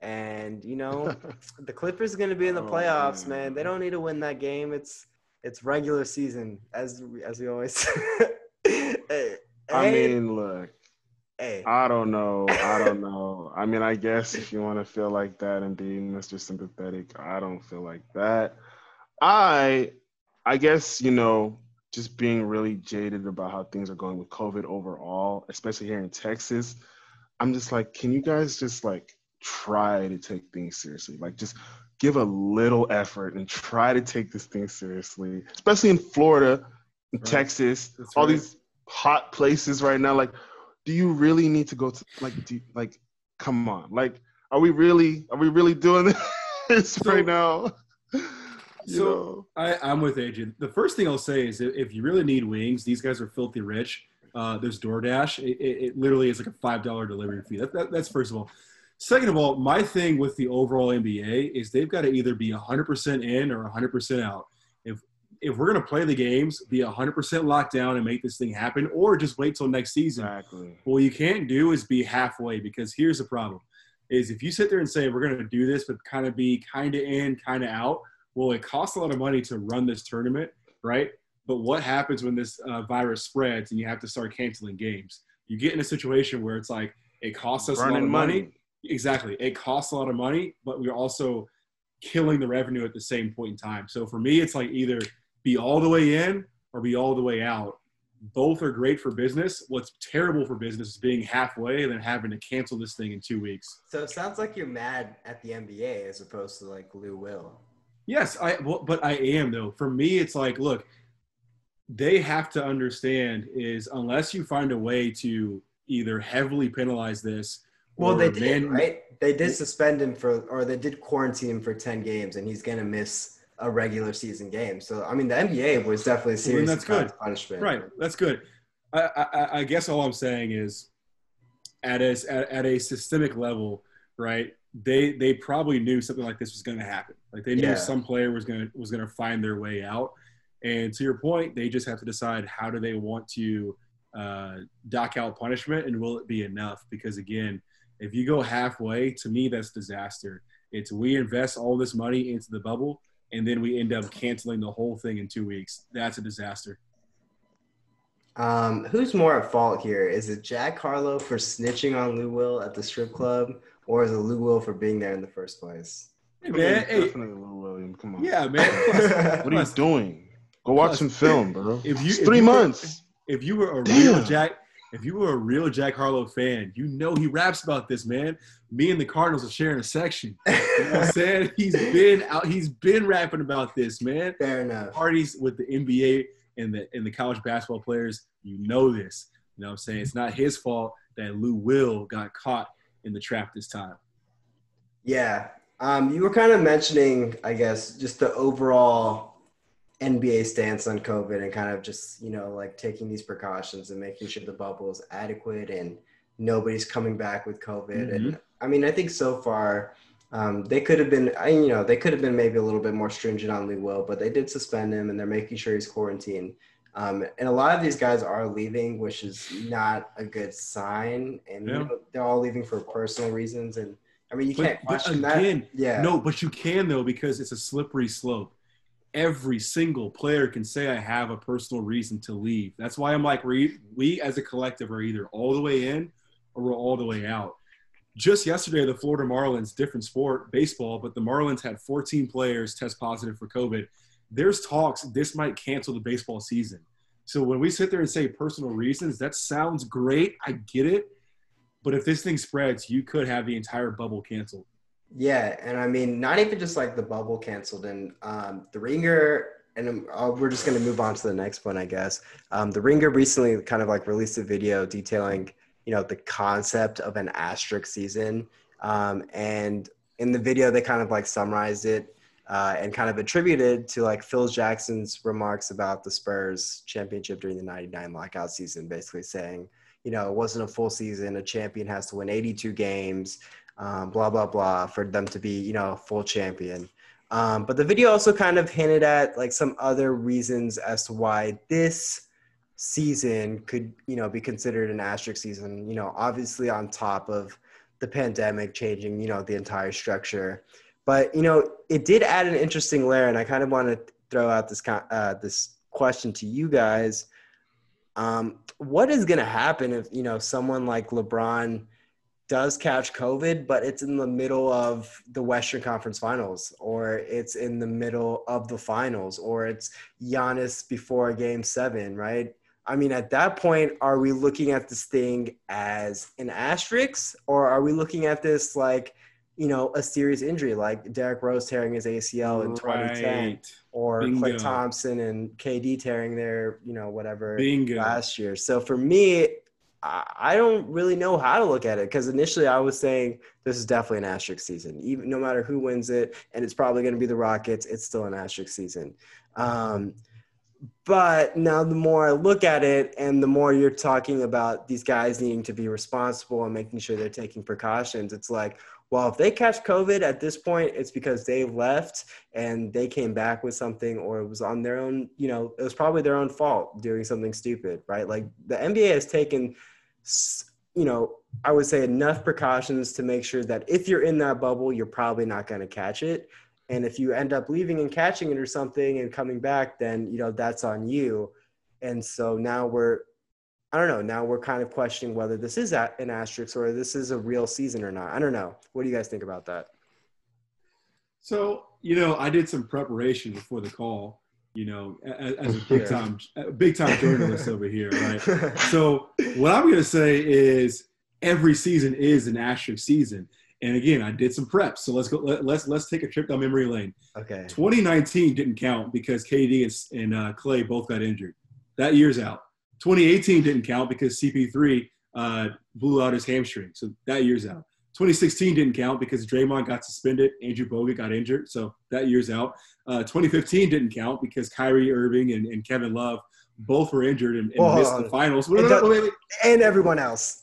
And you know, the Clippers are going to be in the Oh, playoffs, man. man. They don't need to win that game. It's it's regular season, as as we always. hey, I hey, mean, look, hey. I don't know. I don't know. I mean, I guess if you want to feel like that and be Mr. Sympathetic, I don't feel like that. I, I guess you know, just being really jaded about how things are going with COVID overall, especially here in Texas. I'm just like, can you guys just like try to take things seriously? Like, just give a little effort and try to take this thing seriously, especially in Florida, in Right. Texas, That's all right. these hot places right now. Like, do you really need to go to like, do, like, come on, like, are we really, are we really doing this So- right now? You so- know? I, I'm with Adrian. The first thing I'll say is if if you really need wings, these guys are filthy rich. Uh, there's DoorDash. It, it, it literally is like a five dollar delivery fee. That, that, that's first of all. Second of all, my thing with the overall NBA is they've got to either be 100% in or 100% out. If we're gonna play the games, be 100% locked down and make this thing happen, or just wait till next season. exactly. What you can't do is be halfway because here's the problem: is if you sit there and say we're going to do this, but kind of be kind of in, kind of out. Well, it costs a lot of money to run this tournament, right? But what happens when this uh, virus spreads and you have to start canceling games? You get in a situation where it's like it costs us a lot of money. money. Exactly, it costs a lot of money, but we're also killing the revenue at the same point in time. So for me, it's like either be all the way in or be all the way out both are great for business. What's terrible for business is being halfway and then having to cancel this thing in two weeks. So it sounds like you're mad at the NBA as opposed to like Lou Will. Yes, I well, but I am though. For me, it's like, look, they have to understand is unless you find a way to either heavily penalize this. Well, they did, man- right? They did suspend him for, or they did quarantine him for ten games, and he's gonna miss a regular season game. So I mean, the NBA was definitely serious. that's good. punishment. Right, that's good. I, I, I guess all I'm saying is, at a at, at a systemic level, right? They they probably knew something like this was going to happen. Like they knew Yeah. some player was going to was going to find their way out. And to your point, they just have to decide how do they want to uh, dock out punishment, and will it be enough? Because again, if you go halfway, to me that's disaster. It's we invest all this money into the bubble, and then we end up canceling the whole thing in two weeks. That's a disaster. Um, who's more at fault here? Is it Jack Harlow for snitching on Lou Will at the strip club, or is it Lou Will for being there in the first place? Hey man, hey, Definitely Lou Williams. Come on. yeah, man. Plus, What are you doing? Go watch plus, some film, bro. if you- It's if three you were- months. if you were a real Jack, if you were a real Jack Harlow fan, you know he raps about this, man. Me and the Cardinals are sharing a section. You know what I'm saying? He's been out, he's been rapping about this, man. Fair enough. Parties with the NBA and the and the college basketball players, you know this. You know what I'm saying? It's not his fault that Lou Will got caught in the trap this time. Yeah. Um, you were kind of mentioning, I guess, just the overall NBA stance on COVID and kind of just, you know, like taking these precautions and making sure the bubble is adequate and nobody's coming back with COVID. And I mean, I think so far um, they could have been, I- you know, they could have been maybe a little bit more stringent on Lee Will, but they did suspend him and they're making sure he's quarantined. Um, and a lot of these guys are leaving, which is not a good sign. And you Yeah. know, they're all leaving for personal reasons. And I mean, you But- can't question again, that. Yeah. No, but you can though because it's a slippery slope. Every single player can say I have a personal reason to leave. That's why I'm like we we as a collective are either all the way in or we're all the way out. Just yesterday, the Florida Marlins, different sport, baseball, but the Marlins had 14 players test positive for COVID. There's talks this might cancel the baseball season. So when we sit there and say personal reasons, that sounds great. I get it. But if this thing spreads, you could have the entire bubble canceled. Yeah, and I mean, not even just like the bubble canceled, and um, the Ringer, and uh, we're just gonna move on to the next one, I guess. Um, the Ringer recently kind of like released a video detailing, you know, the concept of an asterisk season, um, and in the video they kind of like summarized it uh, and kind of attributed to like Phil Jackson's remarks about the Spurs championship during the '99 lockout season, basically saying, you know, it wasn't a full season. A champion has to win 82 games, um, blah, blah, blah, for them to be, you know, full champion. Um, but the video also kind of hinted at like some other reasons as to why this season could, you know, be considered an asterisk season, you know, obviously on top of the pandemic changing, you know, the entire structure. But, you know, it did add an interesting layer. And I kind of want to throw out this, uh, this question to you guys. Um, what is going to happen if, you know, someone like LeBron does catch COVID, but it's in the middle of the Western Conference Finals, or it's in the middle of the finals, or it's Giannis before game seven, right? I mean, at that point, are we looking at this thing as an asterisk, or are we looking at this like, you know, a serious injury like Derrick Rose tearing his ACL in 2010, Right. or Bingo. Klay Thompson and KD tearing their, you know, whatever Bingo. last year. So for me, I don't really know how to look at it because initially I was saying this is definitely an asterisk season. Even no matter who wins it, and it's probably going to be the Rockets, it's still an asterisk season. Um, but now the more I look at it, and the more you're talking about these guys needing to be responsible and making sure they're taking precautions, it's like, well, if they catch COVID at this point, it's because they left and they came back with something, or it was on their own. You know, it was probably their own fault doing something stupid, right? Like the NBA has taken, you know, I would say enough precautions to make sure that if you're in that bubble, you're probably not going to catch it. And if you end up leaving and catching it or something and coming back, then you know that's on you. And so now we're, I don't know. Now we're kind of questioning whether this is an asterisk or this is a real season or not. I don't know. What do you guys think about that? So, you know, I did some preparation before the call, you know, as, as a big time, big time journalist over here, right? So, what I'm going to say is every season is an asterisk season. And again, I did some prep. So let's go. Let, let's let's take a trip down memory lane. okay. 2019 didn't count because KD and, and uh, Klay both got injured. That year's out. 2018 didn't count because CP3 uh, blew out his hamstring. So that year's out. 2016 didn't count because Draymond got suspended. Andrew Bogut got injured. So that year's out. Uh, 2015 didn't count because Kyrie Irving and, and Kevin Love both were injured and, and missed the finals. It Wait, wait, wait, wait. And everyone else.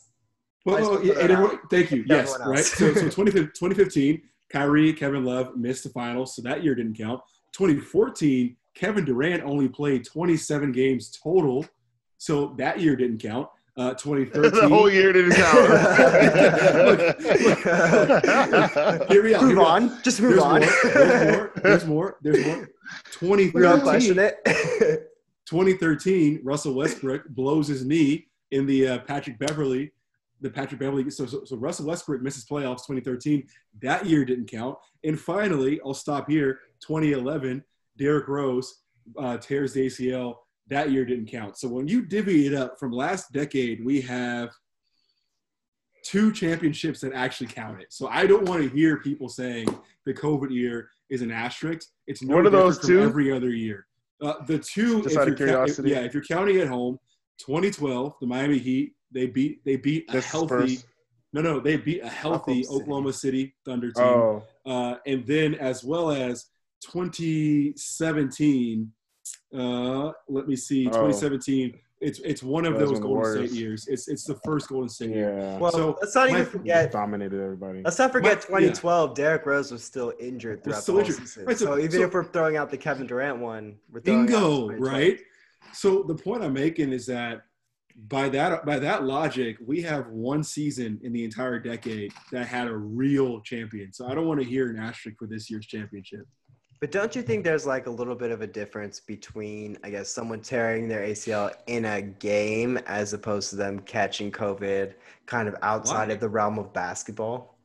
Well, yeah, and everyone- thank you. Yes, right. So, so 2015 2015, Kyrie, Kevin Love missed the finals, so that year didn't count. 2014, Kevin Durant only played 27 games total, so that year didn't count. Uh, 2013, the whole year didn't count. Here we are. Move Here we are. on. Just move There's on. more. There's more. There's more. There's more. we don't question 2013, it. 2013, Russell Westbrook blows his knee in the uh, Patrick Beverley, the Patrick Beverley. So, so, so Russell Westbrook misses playoffs 2013. That year didn't count. And finally, I'll stop here. 2011, Derrick Rose uh, tears the ACL. That year didn't count. So when you divvy it up from last decade, we have two championships that actually counted. So I don't want to hear people saying the COVID year is an asterisk. It's no are different those two? every other year. Uh, the two, Just out of you're count- if- curiosity. yeah, if you're counting at home, 2012, the Miami Heat, they beat they beat a This healthy. Spurs. No, no, they beat a healthy Oklahoma City. Oklahoma City Thunder team, Oh, uh, and then as well as 2017. Uh, let me see, Oh. 2017. It's it's one of those Golden Warriors- State years. It's it's the first Golden State year. yeah. Well, So, let's not even forget. dominated everybody. Let's not forget My- yeah. 2012. Derrick Rose was still injured throughout still the injured. season. Right, so- so, even so- if we're throwing out the Kevin Durant one, we're throwing Bingo, 2012. right? So the point I'm making is that by that by that logic, we have one season in the entire decade that had a real champion. So I don't want to hear an asterisk for this year's championship. But don't you think there's like a little bit of a difference between, I guess, someone tearing their ACL in a game as opposed to them catching COVID kind of outside Why? of the realm of basketball?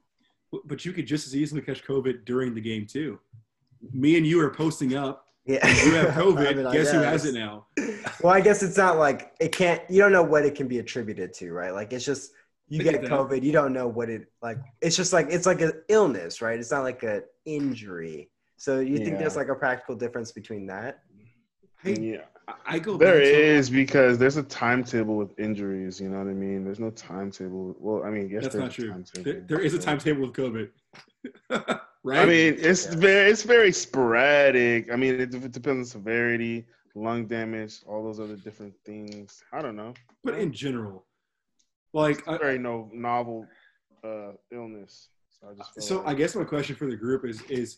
But- you could just as easily catch COVID during the game too. Me and you are posting up. Yeah. You have COVID. I mean, Guess who has it now? Well, I guess it's not like it can't, you don't know what it can be attributed to, right? Like it's just, you get get. COVID, you don't know what it, like, it's just like, it's like an illness, right? It's not like an injury. So you think there's like a practical difference between that? Hey, yeah. I- I go. There back to- because there's a timetable with injuries. You know what I mean? There's no timetable. Well, I mean, yes, That's there's not a true. timetable, There, there is a timetable with COVID. right? I mean, it's Yeah. very it's very sporadic. I mean, it, it depends on severity, lung damage, all those other different things. I don't know. but in general, Like, I, Very no novel uh, illness. So I just so like- I guess my question for the group is is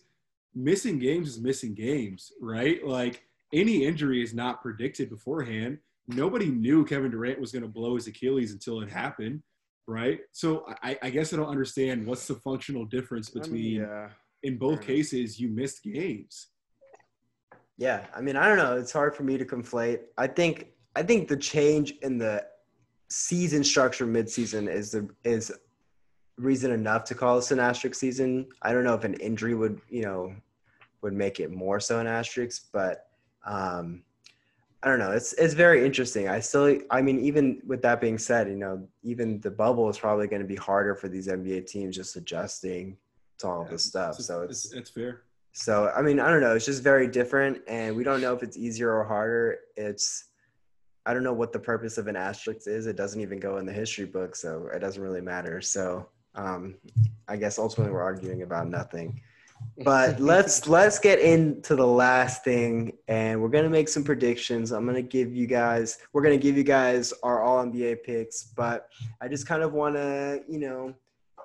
missing games is missing games, right? Like any injury is not predicted beforehand. Nobody knew Kevin Durant was going to blow his Achilles until it happened, right? So I, I guess I don't understand what's the functional difference I mean, between yeah. in both cases you missed games. Yeah, I mean, I don't know. It's hard for me to conflate. I think I think the change in the season structure midseason is the is reason enough to call this an asterisk season. I don't know if an injury would you know would make it more so an asterisk, but um, I don't know. It's it's very interesting. I still, I mean, even with that being said, you know, even the bubble is probably going to be harder for these NBA teams just adjusting to all this stuff. So it's it's fair. so I mean, I don't know. It's just very different, and we don't know if it's easier or harder. It's I don't know what the purpose of an asterisk is. It doesn't even go in the history book, so it doesn't really matter. So um, I guess ultimately we're arguing about nothing. But let's let's get into the last thing, and we're gonna make some predictions. I'm gonna give you guys we're gonna give you guys our All NBA picks, but I just kind of want to you know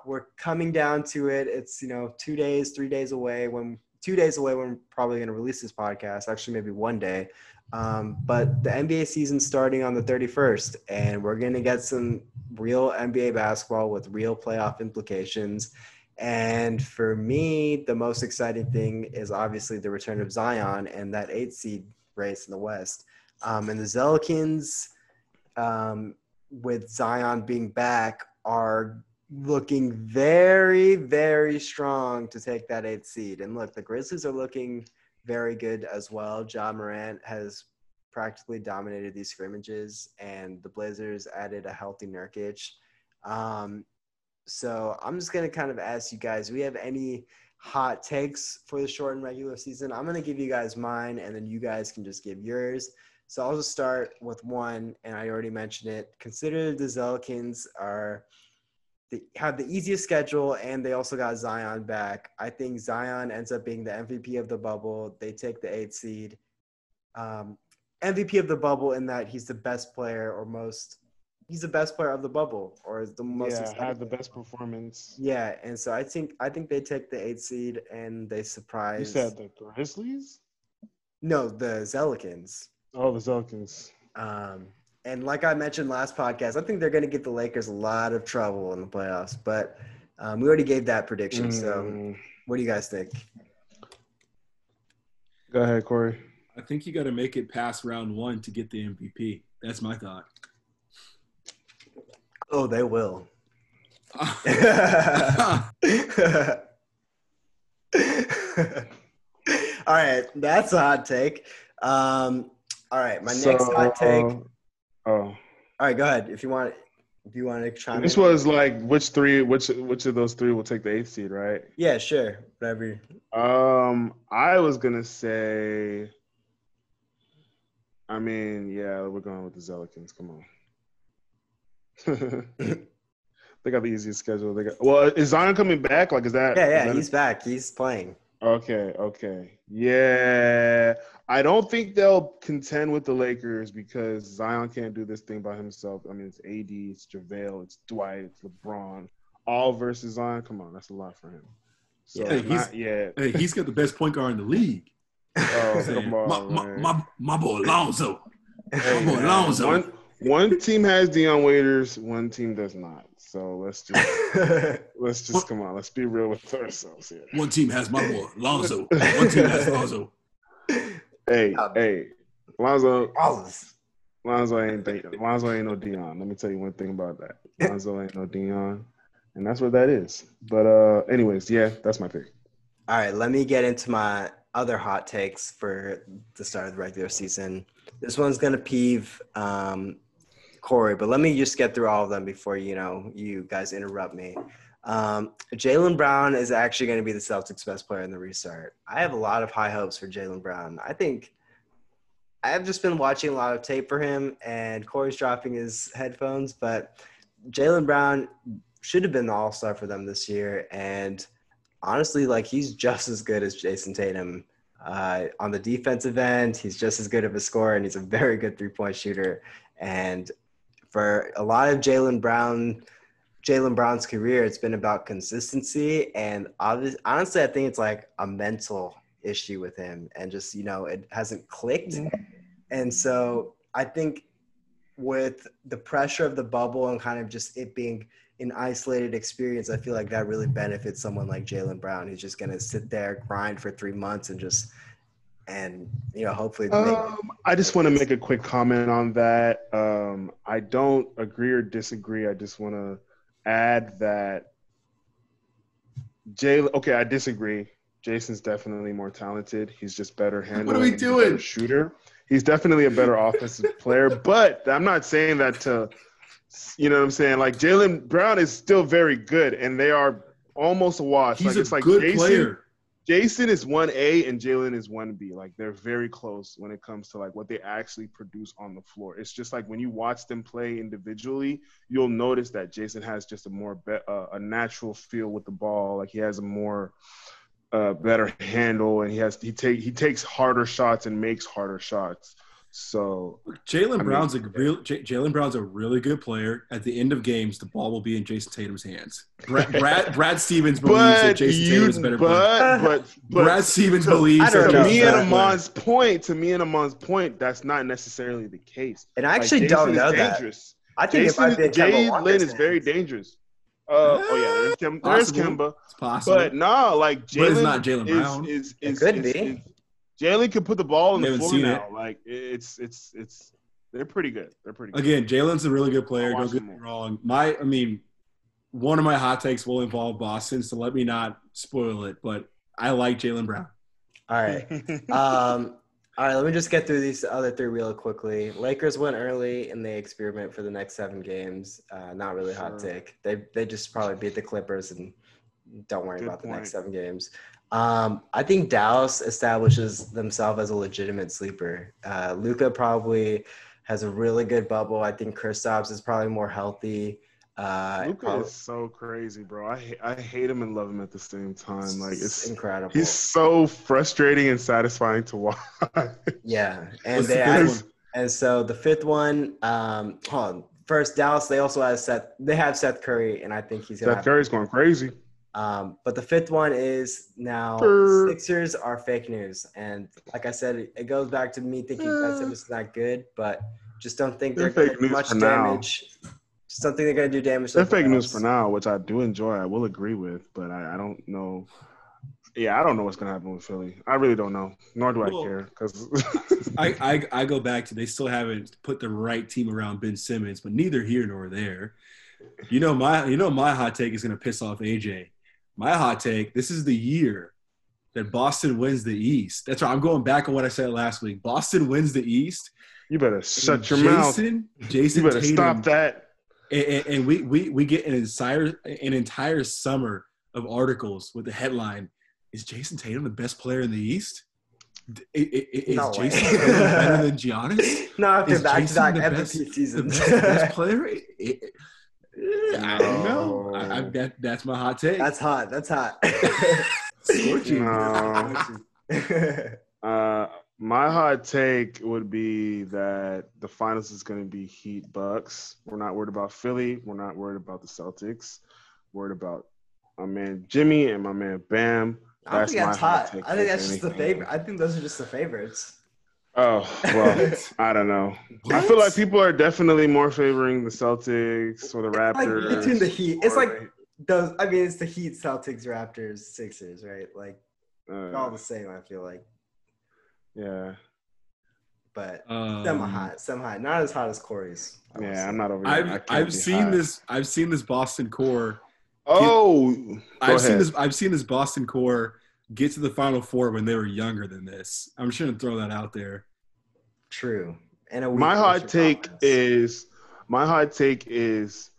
we're coming down to it. It's you know two days, three days away when two days away when we're probably going to release this podcast. Actually, maybe one day. Um, but the NBA season starting on the 31st, and we're going to get some real NBA basketball with real playoff implications. And for me, the most exciting thing is obviously the return of Zion and that eight seed race in the West. Um, and the Zelikins, um, with Zion being back, are looking very, very strong to take that eight seed. And look, the Grizzlies are looking very good as well. Ja Morant has practically dominated these scrimmages, and the Blazers added a healthy Nurkic. Um, so I'm just gonna kind of ask you guys: Do we have any hot takes for the shortened regular season? I'm gonna give you guys mine, and then you guys can just give yours. So I'll just start with one, and I already mentioned it. Consider the Zelikins are they have the easiest schedule and they also got Zion back. I think Zion ends up being the MVP of the bubble. They take the eight seed. Um, MVP of the bubble in that he's the best player or most he's the best player of the bubble or is the most yeah, had the best performance. Yeah, and so I think I think they take the eight seed and they surprise You said the Grizzlies? no the Zelikins. Oh, the Zelikins. Um, and like I mentioned last podcast, I think they're going to give the Lakers a lot of trouble in the playoffs. But um, we already gave that prediction. So Mm. what do you guys think? Go ahead, Corey. I think you got to make it past round one to get the MVP. That's my thought. Oh, they will. all right, that's a hot take. Um, all right, my next hot take. Oh, all right. go ahead if you want. If you want to chime this in. was like which three? Which which of those three will take the eighth seed, right? yeah, sure, whatever. Um, I was gonna say. I mean, yeah, we're going with the Zelikins. Come on. they got the easiest schedule. They got. Well, is Zion coming back? Like, is that? Yeah, yeah, that- he's back. He's playing. Okay, okay. Yeah. I don't think they'll contend with the Lakers because Zion can't do this thing by himself. I mean, it's AD, it's JaVale, it's Dwight, it's LeBron, all versus Zion. Come on, that's a lot for him. So Yeah, Hey, he's- yet. hey, he's got the best point guard in the league. Oh, come my, on, my, man. my, my boy Lonzo. Hey, my boy Lonzo. One, one team has Dion Waiters, one team does not. So let's just let's just come on. Let's be real with ourselves here. One team has my boy Lonzo. One team has Lonzo. Hey, hey, Lonzo, Wallace. Lonzo ain't Lonzo ain't no Dion. Let me tell you one thing about that. Lonzo ain't no Dion, and that's what that is. But uh, anyways, yeah, that's my pick. All right, let me get into my other hot takes for the start of the regular season. This one's gonna peeve um, Corey, but let me just get through all of them before you know you guys interrupt me. Um, Jaylen Brown is actually going to be the Celtics' best player in the restart. I have a lot of high hopes for Jaylen Brown. I think I have just been watching a lot of tape for him, and Corey's dropping his headphones, but Jaylen Brown should have been the All Star for them this year, and honestly, like he's just as good as Jayson Tatum. Uh, on the defensive end, he's just as good of a scorer, and he's a very good three point shooter. And for a lot of Jaylen Brown, Jaylen Brown's career, it's been about consistency, and obviously, honestly, I think it's like a mental issue with him, and just you know, it hasn't clicked, and so I think with the pressure of the bubble and kind of just it being an isolated experience, I feel like that really benefits someone like Jaylen Brown, who's just gonna sit there, grind for three months, and just and you know, hopefully. Um, I just want to make a quick comment on that. Um, I don't agree or disagree. I just want to add that Jay. Okay, I disagree. Jayson's definitely more talented. He's just better handler. What are we doing? Shooter. He's definitely a better offensive player. But I'm not saying that to, you know, what I'm saying like Jaylen Brown is still very good, and they are almost a wash. He's like a it's like good Jayson, player. Jayson is one A and Jaylen is one B. Like they're very close when it comes to like what they actually produce on the floor. It's just like when you watch them play individually, you'll notice that Jayson has just a more be- uh, a natural feel with the ball. Like he has a more uh, better handle, and he has he take he takes harder shots and makes harder shots. So Jaylen mean- Brown's a real J- Jaylen Brown's a really good player. At the end of games, the ball will be in Jayson Tatum's hands. Brad Brad, Brad Stevens believes that Jayson you Tatum is a better player. but but but Brad Stevens to- believes that to me and better. Aman's point, to me and Aman's point, that's not necessarily the case. and I actually Jayson don't is know that. I think Jayson, it might be in Kemba Jaylen is very dangerous. Uh, oh yeah, there's, Kem- there's Possible. Kemba, It's possible. but no, like But Jaylen it's not Jaylen is, Brown. Is, It is, could is- be. Is- Jaylen can put the ball on We the floor seen now. Like it's it's it's they're pretty good. They're pretty good. Again, Jaylen's a really good player. Don't get me wrong. My, I mean, one of my hot takes will involve Boston, so let me not spoil it. But I like Jaylen Brown. All right. Um, all right, let me just get through these other three real quickly. Lakers went early and they experiment for the next seven games. Uh, not really hot take. They they just probably beat the Clippers and don't worry Good about the next seven games. Um, I think Dallas establishes themselves as a legitimate sleeper. Uh, Luka probably has a really good bubble. I think Kristaps is probably more healthy. Uh, Luka probably- is so crazy, bro. I I hate him and love him at the same time. Like it's incredible. he's so frustrating and satisfying to watch. yeah, and they fifth? And so the fifth one, um, hold on. First, Dallas, they also have Seth. They have Seth Curry, and I think he's gonna. Seth Have, Curry's going crazy. Um, but the fifth one is now Brr. Sixers are fake news, and like I said, it, it goes back to me thinking Ben Simmons is not good, but just don't think they're, They're going to do much for now. damage. Just don't think they're going to do damage. They're the fake news for now, which I do enjoy. I will agree with, but I, I don't know. Yeah, I don't know what's gonna happen with Philly. I really don't know. Nor do I care because I, I I go back to they still haven't put the right team around Ben Simmons, but neither here nor there. You know my you know my hot take is gonna piss off AJ. My hot take: this is the year that Boston wins the East. That's right. I'm going back on what I said last week. Boston wins the East. you better shut your mouth. Jayson, You Jayson better Tatum, stop that. And, and- and we, we we get an entire an entire summer of articles with the headline: Is Jayson Tatum the best player in the East? Is No. Jayson Tatum better than Giannis? No, after Is back to back Jayson the MVP best- The seasons. best, best player? I- I- I don't know. No. I, I, that, that's my hot take. That's hot. That's hot. Scorching. No. Uh, my hot take would be that the finals is going to be Heat Bucks. We're not worried about Philly. We're not worried about the Celtics. Worried about my man Jimmy and my man Bam. I think that's hot hot. I think if that's just the favorite. I think those are just the favorites. Oh well, I don't know. I feel like people are definitely more favoring the Celtics or the Like Raptors. between the Heat, it's like those. I mean, it's the Heat, Celtics, Raptors, Sixers, right? Like the- they're all uh, the same. I feel like, yeah, but Um, semi hot, semi hot. Not as hot as Corey's. I yeah. say. I'm not over. here. I I've can't I've seen hot. this I've seen this Boston core. Oh, go I've seen this I've seen this Boston core get to the final four when they were younger than this. I'm just gonna throw that out there. True. And a weak my hot take Conference. is my hot take is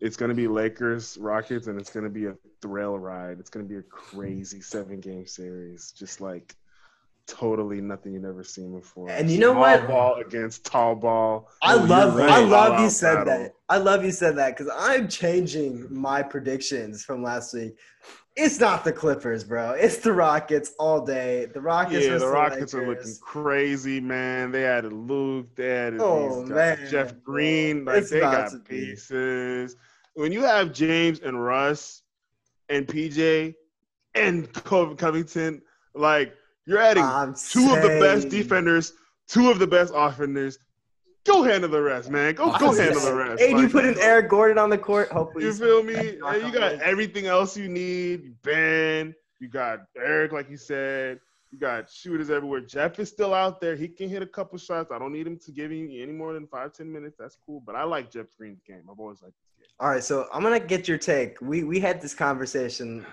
it's going to be Lakers Rockets and it's going to be a thrill ride. It's going to be a crazy seven game series, just like totally nothing you've never seen before. And you know Small what? Ball against tall ball. I Oh, love right. I love you said battle. that. I love you said that because I'm changing my predictions from last week. It's not the Clippers, bro. It's the Rockets all day. The Rockets. Yeah, the Rockets are looking crazy, man. They added Luke. They added Oh, these guys, man. Jeff Green. Like It's they got be. pieces. When you have James and Russ and PJ and Covington, like you're adding I'm two of the best defenders, two of the best offenders. Go handle the rest, man. Go go handle the rest. Hey, you put an Eric Gordon on the court. Hopefully, You feel me? Hey, you got everything else you need. Ben, you got Eric, like you said. You got shooters everywhere. Jeff is still out there. He can hit a couple shots. I don't need him to give you any more than five, ten minutes. That's cool. But I like Jeff Green's game. I've always liked this game. All right, so I'm gonna get your take. We we had this conversation,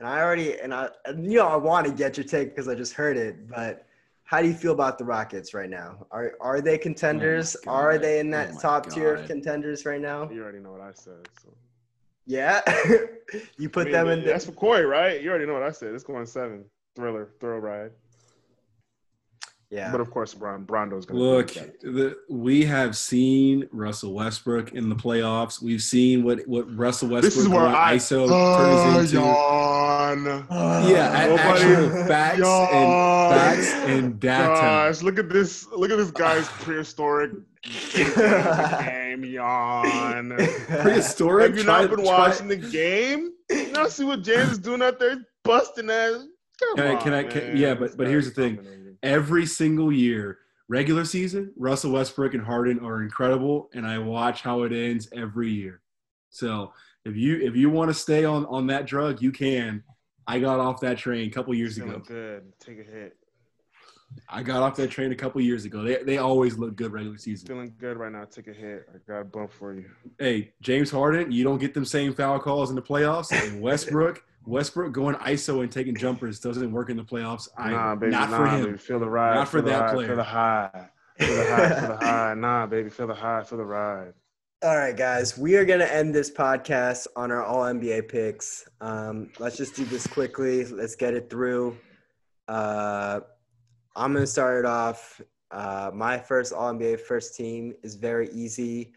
and I already and I and, you know I want to get your take because I just heard it. But how do you feel about the Rockets right now? Are are they contenders? Oh God. are they in that Oh my top tier of contenders right now? You already know what I said. So Yeah, you put I mean, them in. That's The, for Corey, right? You already know what I said. It's going seven. Thriller, thrill ride. Yeah, But of course, Bron, Brondo's going to Look, the, we have seen Russell Westbrook in the playoffs. We've seen what what Russell Westbrook This is where I ISO uh, turns into. yawn. Yeah, Nobody- actual facts Yawn. and facts and data. Gosh, look at this! Look at this guy's prehistoric game. Yawn. Prehistoric. Have you Try- not been try- watching the game? You not see what James is doing out there, busting ass. Come Can I- on, can I- can- man. yeah, but- but here's the thing. Every single year, regular season, Russell Westbrook and Harden are incredible, and I watch how it ends every year. So if you if you want to stay on on that drug, you can. I got off that train a couple years Feeling ago. good. Take a hit. I got off that train a couple years ago. They they always look good regular season. Feeling good right now. Take a hit. I got a bump for you. Hey, James Harden, you don't get them same foul calls in the playoffs. And Westbrook, Westbrook going ISO and taking jumpers doesn't work in the playoffs. I, nah, baby. not nah, for him. baby. Feel the ride. Not for feel the that ride, player. Feel the high. Feel the high. Feel the high. Nah, baby. Feel the high. Feel the ride. All right, guys, we are going to end this podcast on our All NBA picks. Um, let's just do this quickly. Let's get it through. Uh, I'm going to start it off. Uh, my first All NBA first team is very easy.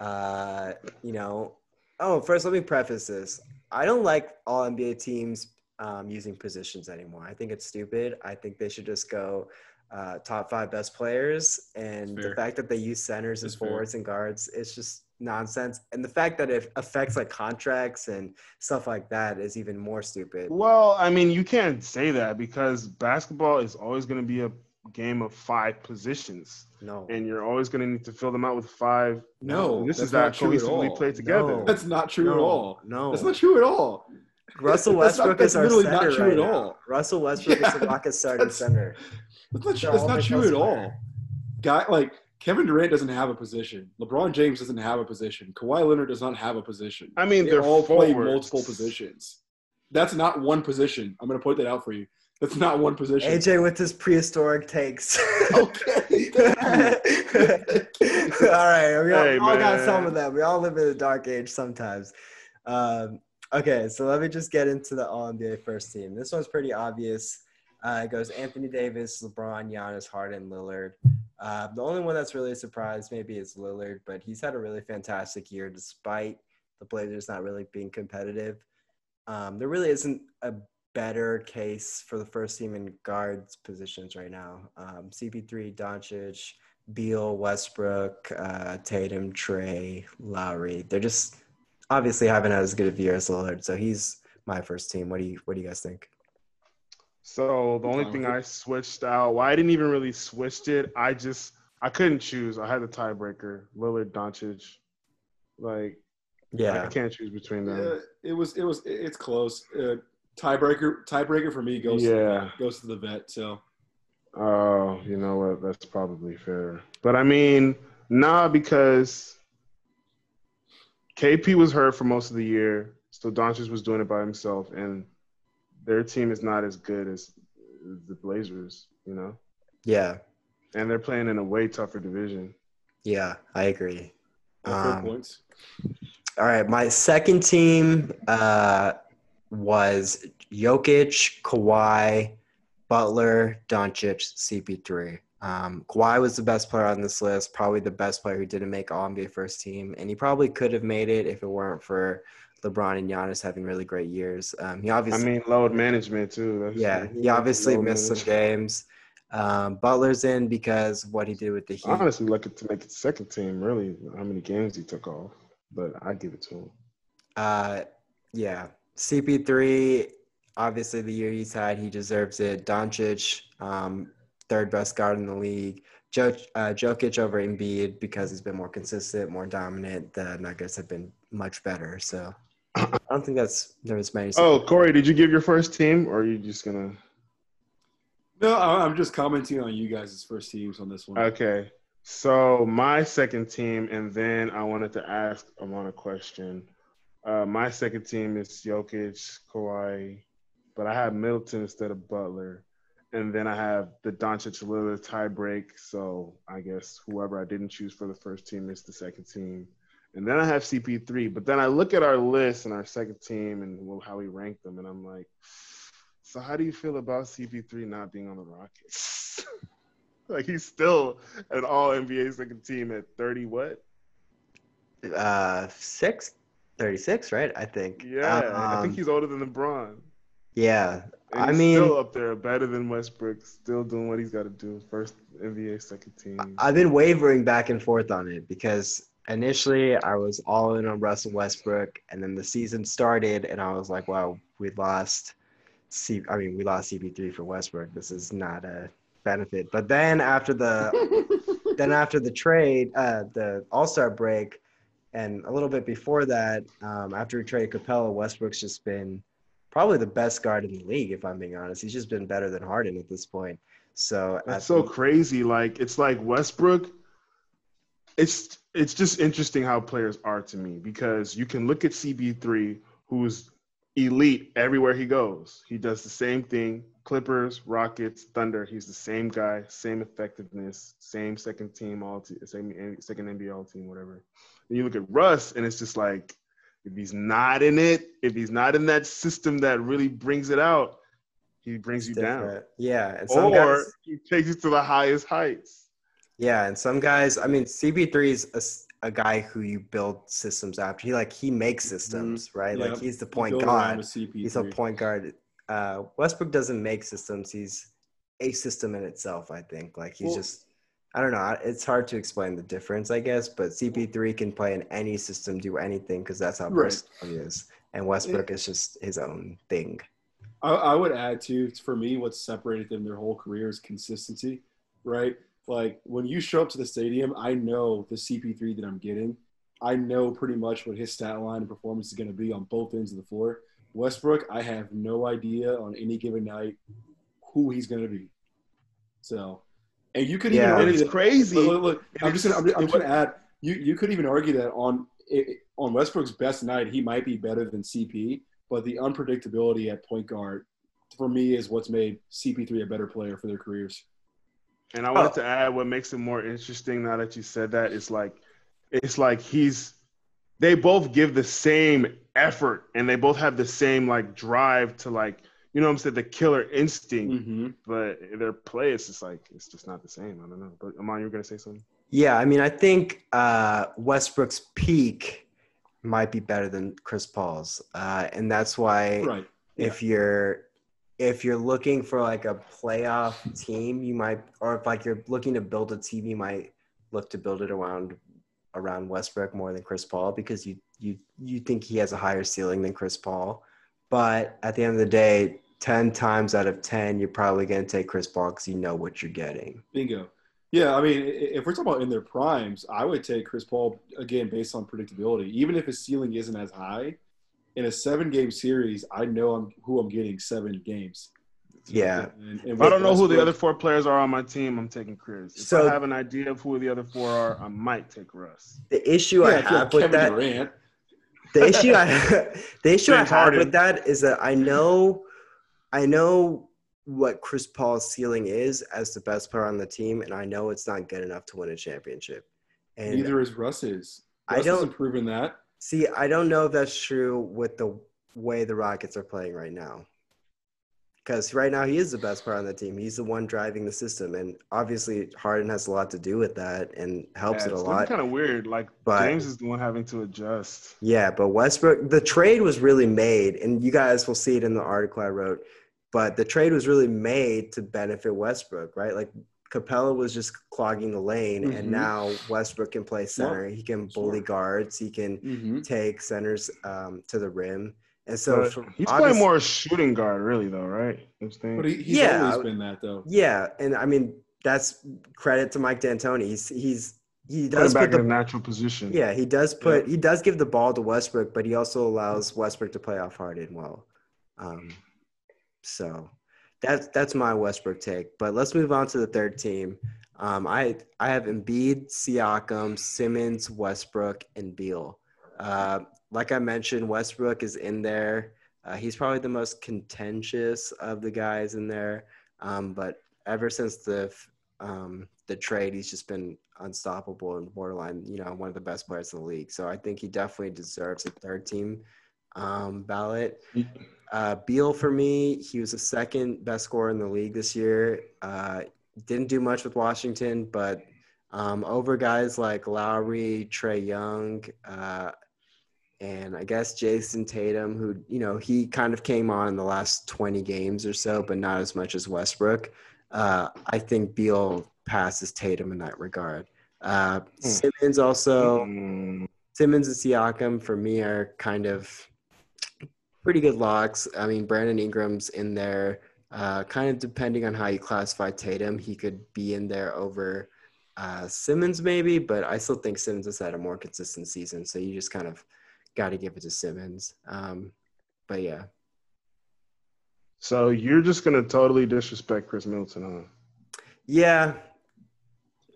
Uh, you know, oh, first, let me preface this. I don't like All NBA teams um, using positions anymore. I think it's stupid. I think they should just go uh, top five best players. And the fact that they use centers and That's fair. forwards and guards, it's just nonsense. And the fact that it affects like contracts and stuff like that is even more stupid. Well, I mean, you can't say that because basketball is always going to be a game of five positions, No. and you're always going to need to fill them out with five. No, this is not not true at cohesively all. played together. No. That's not true at all. No. That's not true at all. Russell That's not- Westbrook that's is our literally not center true right at now. all. Russell Westbrook is the Yeah, Rockets starting that's- center. That's not, They're that's not true at all. Guy like Kevin Durant doesn't have a position. LeBron James doesn't have a position. Kawhi Leonard does not have a position. I mean, They they're all play multiple positions. That's not one position. I'm going to point that out for you. That's not one position. AJ with his prehistoric takes. Okay. all right, we all, Hey, all got some of them. We all live in a dark age sometimes. Um, okay, so let me just get into the All NBA first team. This one's pretty obvious. Uh, it goes Anthony Davis, LeBron, Giannis, Harden, Lillard. Uh, the only one that's really a surprise maybe is Lillard, but he's had a really fantastic year despite the Blazers not really being competitive. Um, there really isn't a better case for the first team in guards positions right now. Um, CP3, Doncic, Beal, Westbrook, uh, Tatum, Trae, Lowry. They're just obviously haven't had as good of a year as Lillard. So he's my first team. What do you What do you guys think? So the only thing. I switched out, well, I didn't even really switched it. I just I couldn't choose. I had the tiebreaker: Lillard, Doncic. Like yeah, I can't choose between them. Yeah, it was it was it's close. Uh, tiebreaker tiebreaker for me goes to the Yeah. vet, goes to the vet. So Oh, you know what? That's probably fair. But I mean, nah, because KP was hurt for most of the year, so Doncic was doing it by himself, and their team is not as good as the Blazers, you know, yeah, and they're playing in a way tougher division. yeah. I agree. Um, points. All right, my second team uh, was Jokic, Kawhi, Butler, Doncic, CP3. Um, Kawhi was the best player on this list, probably the best player who didn't make All NBA first team, and he probably could have made it if it weren't for LeBron and Giannis having really great years. Um, he obviously, I mean, load management too. That's, yeah, he obviously missed some games. Um, Butler's in because what he did with the Heat. Honestly, lucky to make it second team. Really, how many games he took off, but I give it to him. Uh, yeah, CP3. Obviously, the year he's had, he deserves it. Doncic, um, third best guard in the league. Jo- uh, Jokic over Embiid because he's been more consistent, more dominant. The Nuggets have been much better. So I don't think that's there's many. Oh, Corey, did you give your first team, or are you just gonna? No, I- I'm just commenting on you guys' first teams on this one. Okay, so my second team, and then I wanted to ask Aman a question. Uh, my second team is Jokic, Kawhi, but I have Middleton instead of Butler, and then I have the Doncic Lillard tie break. So I guess whoever I didn't choose for the first team is the second team, and then I have CP3. But then I look at our list and our second team and how we rank them, and I'm like, so how do you feel about CP3 not being on the Rockets? like he's still an All NBA second team at 30. What? uh, six, 36, right? I think. Yeah, I think Um, he's older than LeBron. Yeah, And I he's mean- still up there, better than Westbrook, still doing what he's got to do. First NBA second team. I've been wavering back and forth on it because initially I was all in on Russell Westbrook, and then the season started, and I was like, "Wow, we lost." C, I mean, we lost CP3 for Westbrook. This is not a benefit. But then after the then after the trade, uh, the All Star break, and a little bit before that, um, after we traded Capela, Westbrook's just been probably the best guard in the league. If I'm being honest, he's just been better than Harden at this point. So That's so crazy. Like it's like Westbrook. It's it's just interesting how players are to me because you can look at CP3, who's elite everywhere he goes. He does the same thing. Clippers, Rockets, Thunder. He's the same guy, same effectiveness, same second team all te- same second NBA all team, whatever. And you look at Russ, and it's just like if he's not in it, if he's not in that system that really brings it out, he brings you down. Yeah, and some or guys, he takes you to the highest heights. yeah, and some guys. I mean, CP3 is a guy who you build systems after. He like he makes systems, right? Yeah, Like he's the point guard. He's a point guard. Uh, Westbrook doesn't make systems. He's a system in itself. I think. Like he's Well- just. I don't know. It's hard to explain the difference, I guess. But CP3 can play in any system, do anything, because that's how Right. he is. And Westbrook is just his own thing. I, I would add too, for me, what's separated them their whole career is consistency, right? Like when you show up to the stadium, I know the CP3 that I'm getting. I know pretty much what his stat line and performance is going to be on both ends of the floor. Westbrook, I have no idea on any given night who he's going to be. So, and you could even Yeah. And argue it's that, crazy. Look, look, look, I'm just gonna, I'm, I'm just gonna add. You you could even argue that on it, on Westbrook's best night, he might be better than CP, but the unpredictability at point guard for me is what's made CP3 a better player for their careers. And I wanted oh. to add what makes it more interesting now that you said that is like it's like he's they both give the same effort and they both have the same like drive to like you know what I'm saying the killer instinct, Mm-hmm. but their play is just like it's just not the same. I don't know. But Aman, you were gonna say something? Yeah, I mean, I think uh, Westbrook's peak might be better than Chris Paul's, uh, and that's why Right. if you're if you're looking for like a playoff team, you might, or if like you're looking to build a team, you might look to build it around around Westbrook more than Chris Paul because you you you think he has a higher ceiling than Chris Paul, but at the end of the day, ten times out of ten, you're probably going to take Chris Paul because you know what you're getting. Bingo. Yeah, I mean, if we're talking about in their primes, I would take Chris Paul again based on predictability. Even if his ceiling isn't as high, in a seven-game series, I know I'm who I'm getting seven games. Yeah. And, and If I don't know who the other four players are on my team, I'm taking Chris. If So- I have an idea of who the other four are, I might take Russ. The issue Yeah, I if you have with Kevin that, Durant, the issue I the issue I James have with that is that I know I know what Chris Paul's ceiling is as the best player on the team, and I know it's not good enough to win a championship. And neither is Russ's. I don't- hasn't proven that. see, I don't know if that's true with the way the Rockets are playing right now. because right now he is the best player on the team. He's the one driving the system, and obviously Harden has a lot to do with that and helps it a lot. kind of weird. Like But- James is the one having to adjust. Yeah, but Westbrook, the trade was really made, and you guys will see it in the article I wrote. But the trade was really made to benefit Westbrook, right? Like Capela was just clogging the lane, and Mhm. now Westbrook can play center. He can bully Smart. guards. He can Mm-hmm. take centers um, to the rim, and so But he's playing more shooting guard, really, though, right? You know what I'm saying? But he, he's Yeah, always I- been that though. Yeah, and I mean that's credit to Mike D'Antoni. He's he's he Put does back put in a the natural position. yeah he does put he does give the ball to Westbrook, but he also allows Westbrook to play off Harden well. Um, so that's that's my Westbrook take. But let's move on to the third team. Um, I I have Embiid, Siakam, Simmons, Westbrook, and Beal. Uh, like I mentioned, Westbrook is in there. Uh, he's probably the most contentious of the guys in there. Um, but ever since the um, the trade, he's just been unstoppable and borderline, you know, one of the best players in the league. So I think he definitely deserves a third team um, ballot. Uh, Beal for me, he was the second best scorer in the league this year. Uh, didn't do much with Washington, but um, over guys like Lowry, Trae Young, uh, and I guess Jayson Tatum, who you know he kind of came on in the last 20 games or so, but not as much as Westbrook. Uh, I think Beal passes Tatum in that regard. Uh, Simmons also. Mm, Simmons and Siakam for me are kind of pretty good locks. I mean, Brandon Ingram's in there. Uh, kind of depending on how you classify Tatum, he could be in there over uh, Simmons maybe, but I still think Simmons has had a more consistent season. So you just kind of got to give it to Simmons. Um, but yeah, So you're just gonna totally disrespect Khris Middleton, huh? yeah.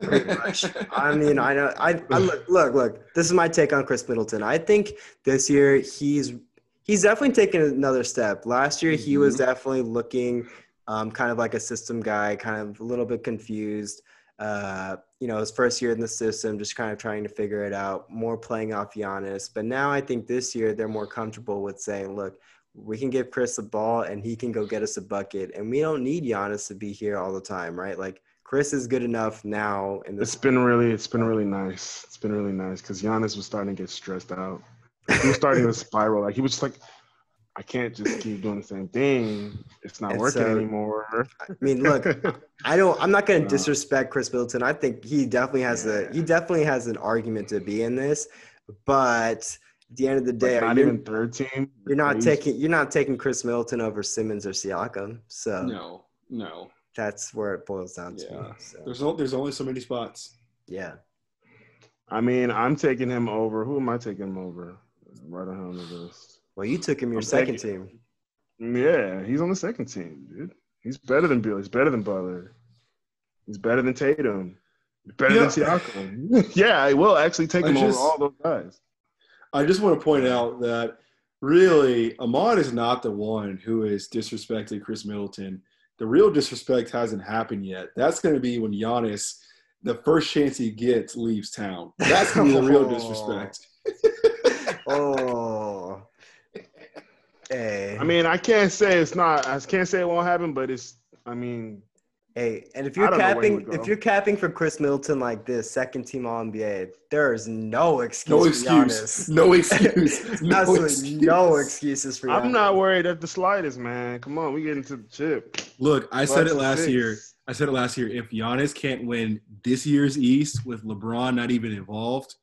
Pretty much. I mean, I know. I, I look, look, look. This is my take on Khris Middleton. I think this year he's he's definitely taken another step. Last year he was definitely looking um, kind of like a system guy, kind of a little bit confused. Uh, you know, his first year in the system, just kind of trying to figure it out, more playing off Giannis. But now I think this year they're more comfortable with saying, look, we can give Khris a ball and he can go get us a bucket, and we don't need Giannis to be here all the time, right? Like Khris is good enough now in It's been really, it's been really nice. It's been really nice because Giannis was starting to get stressed out. He was starting to spiral. Like he was just like, I can't just keep doing the same thing. It's not And working so- anymore. I mean, look, I don't. I'm not going to disrespect Khris Middleton. I think he definitely has a he definitely has an argument to be in this, but at the end of the day, Like, not you're, even third team. you're not Crazy. taking you're not taking Khris Middleton over Simmons or Siakam. So no, no. that's where it boils down to. Yeah. So, There's o- there's only so many spots. yeah. I mean, I'm taking him over. Who am I taking him over? Right on the list. Well, you took him your I'm second taking- team. Yeah, he's on the second team, dude. He's better than Bill. He's better than Butler. He's better than Tatum. He's better Yeah. than Siakam. yeah, I will actually take I him just- over all those guys. I just want to point out that really, Ahmad is not the one who is disrespecting Khris Middleton. The real disrespect hasn't happened yet. That's going to be when Giannis, the first chance he gets, leaves town. That's going to be the real disrespect. Oh. Hey. I mean, I can't say it's not. I can't say it won't happen, but it's. I mean, Hey, and if you're don't know where he capping, if you're capping for Khris Middleton like this, second team All NBA, there is no excuse. No for excuse. No excuse. No Absolutely excuse. no excuses for. I'm not worried at the slightest, man. Come on, we get into the chip. Look, I said it last six. year. I said it last year. If Giannis can't win this year's East with LeBron not even involved,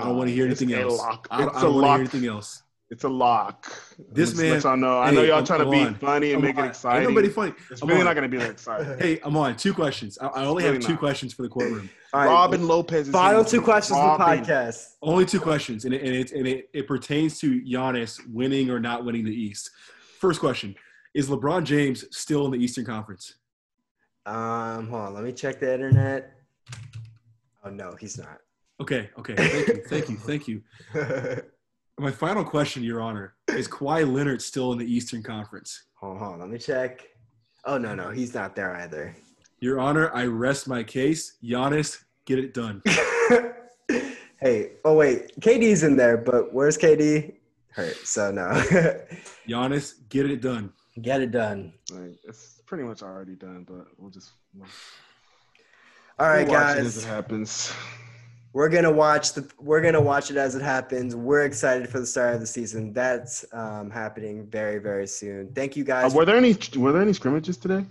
I don't want to hear It's anything a else. lock. I don't, It's I a don't want to lock. hear anything else. It's a lock. This Let's man- let y'all know. I hey, know y'all I'm- trying to I'm be on. funny and I'm make it on. Ain't exciting. nobody funny. It's I'm really on. not going to be that exciting. Hey, I'm on two questions. I, I only have Really two not. questions for the courtroom. All right, Robin Lopez. Is Final two questions of the podcast. Only two questions, and it, and it, and it, it pertains to Giannis winning or not winning the East. First question: Is LeBron James still in the Eastern Conference? Um, hold on, let me check the internet. Oh no, he's not. Okay, okay. Thank you, thank you, thank you. My final question, Your Honor, is Kawhi Leonard still in the Eastern Conference? hold on, let me check. Oh no, no, he's not there either. Your Honor, I rest my case. Giannis, get it done. hey, oh wait, KD's in there, but where's KD? Hurt, so no. Giannis, get it done. Get it done. Like it's pretty much already done, but we'll just we'll, All right, we'll watch it as it happens. We're gonna watch the. We're gonna watch it as it happens. We're excited for the start of the season. That's um, happening very, very soon. Thank you Uh, guys. were there any Were there any scrimmages today?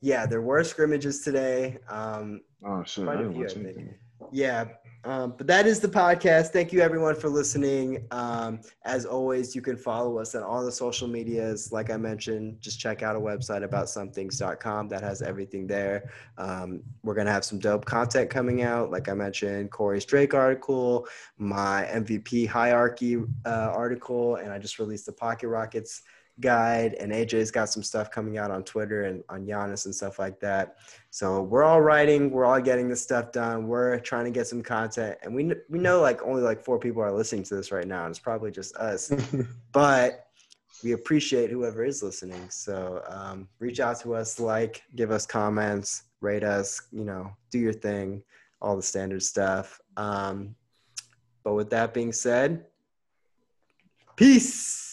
yeah, there were scrimmages today. Um, Oh shit! I didn't watch anything. Yeah. Um, but that is the podcast. Thank you everyone for listening. Um, as always, you can follow us on all the social medias. Like I mentioned, just check out a website about somethings.com that has everything there. Um, we're going to have some dope content coming out. Like I mentioned, Corey's Drake article, my MVP hierarchy uh, article, and I just released the Pocket Rockets guide. And AJ's got some stuff coming out on Twitter and on Giannis and stuff like that. So we're all writing, we're all getting this stuff done. We're trying to get some content, and we we know like only like four people are listening to this right now, and it's probably just us. but we appreciate whoever is listening. So um, reach out to us, like, give us comments, rate us, you know, do your thing, all the standard stuff. Um, but with that being said, peace.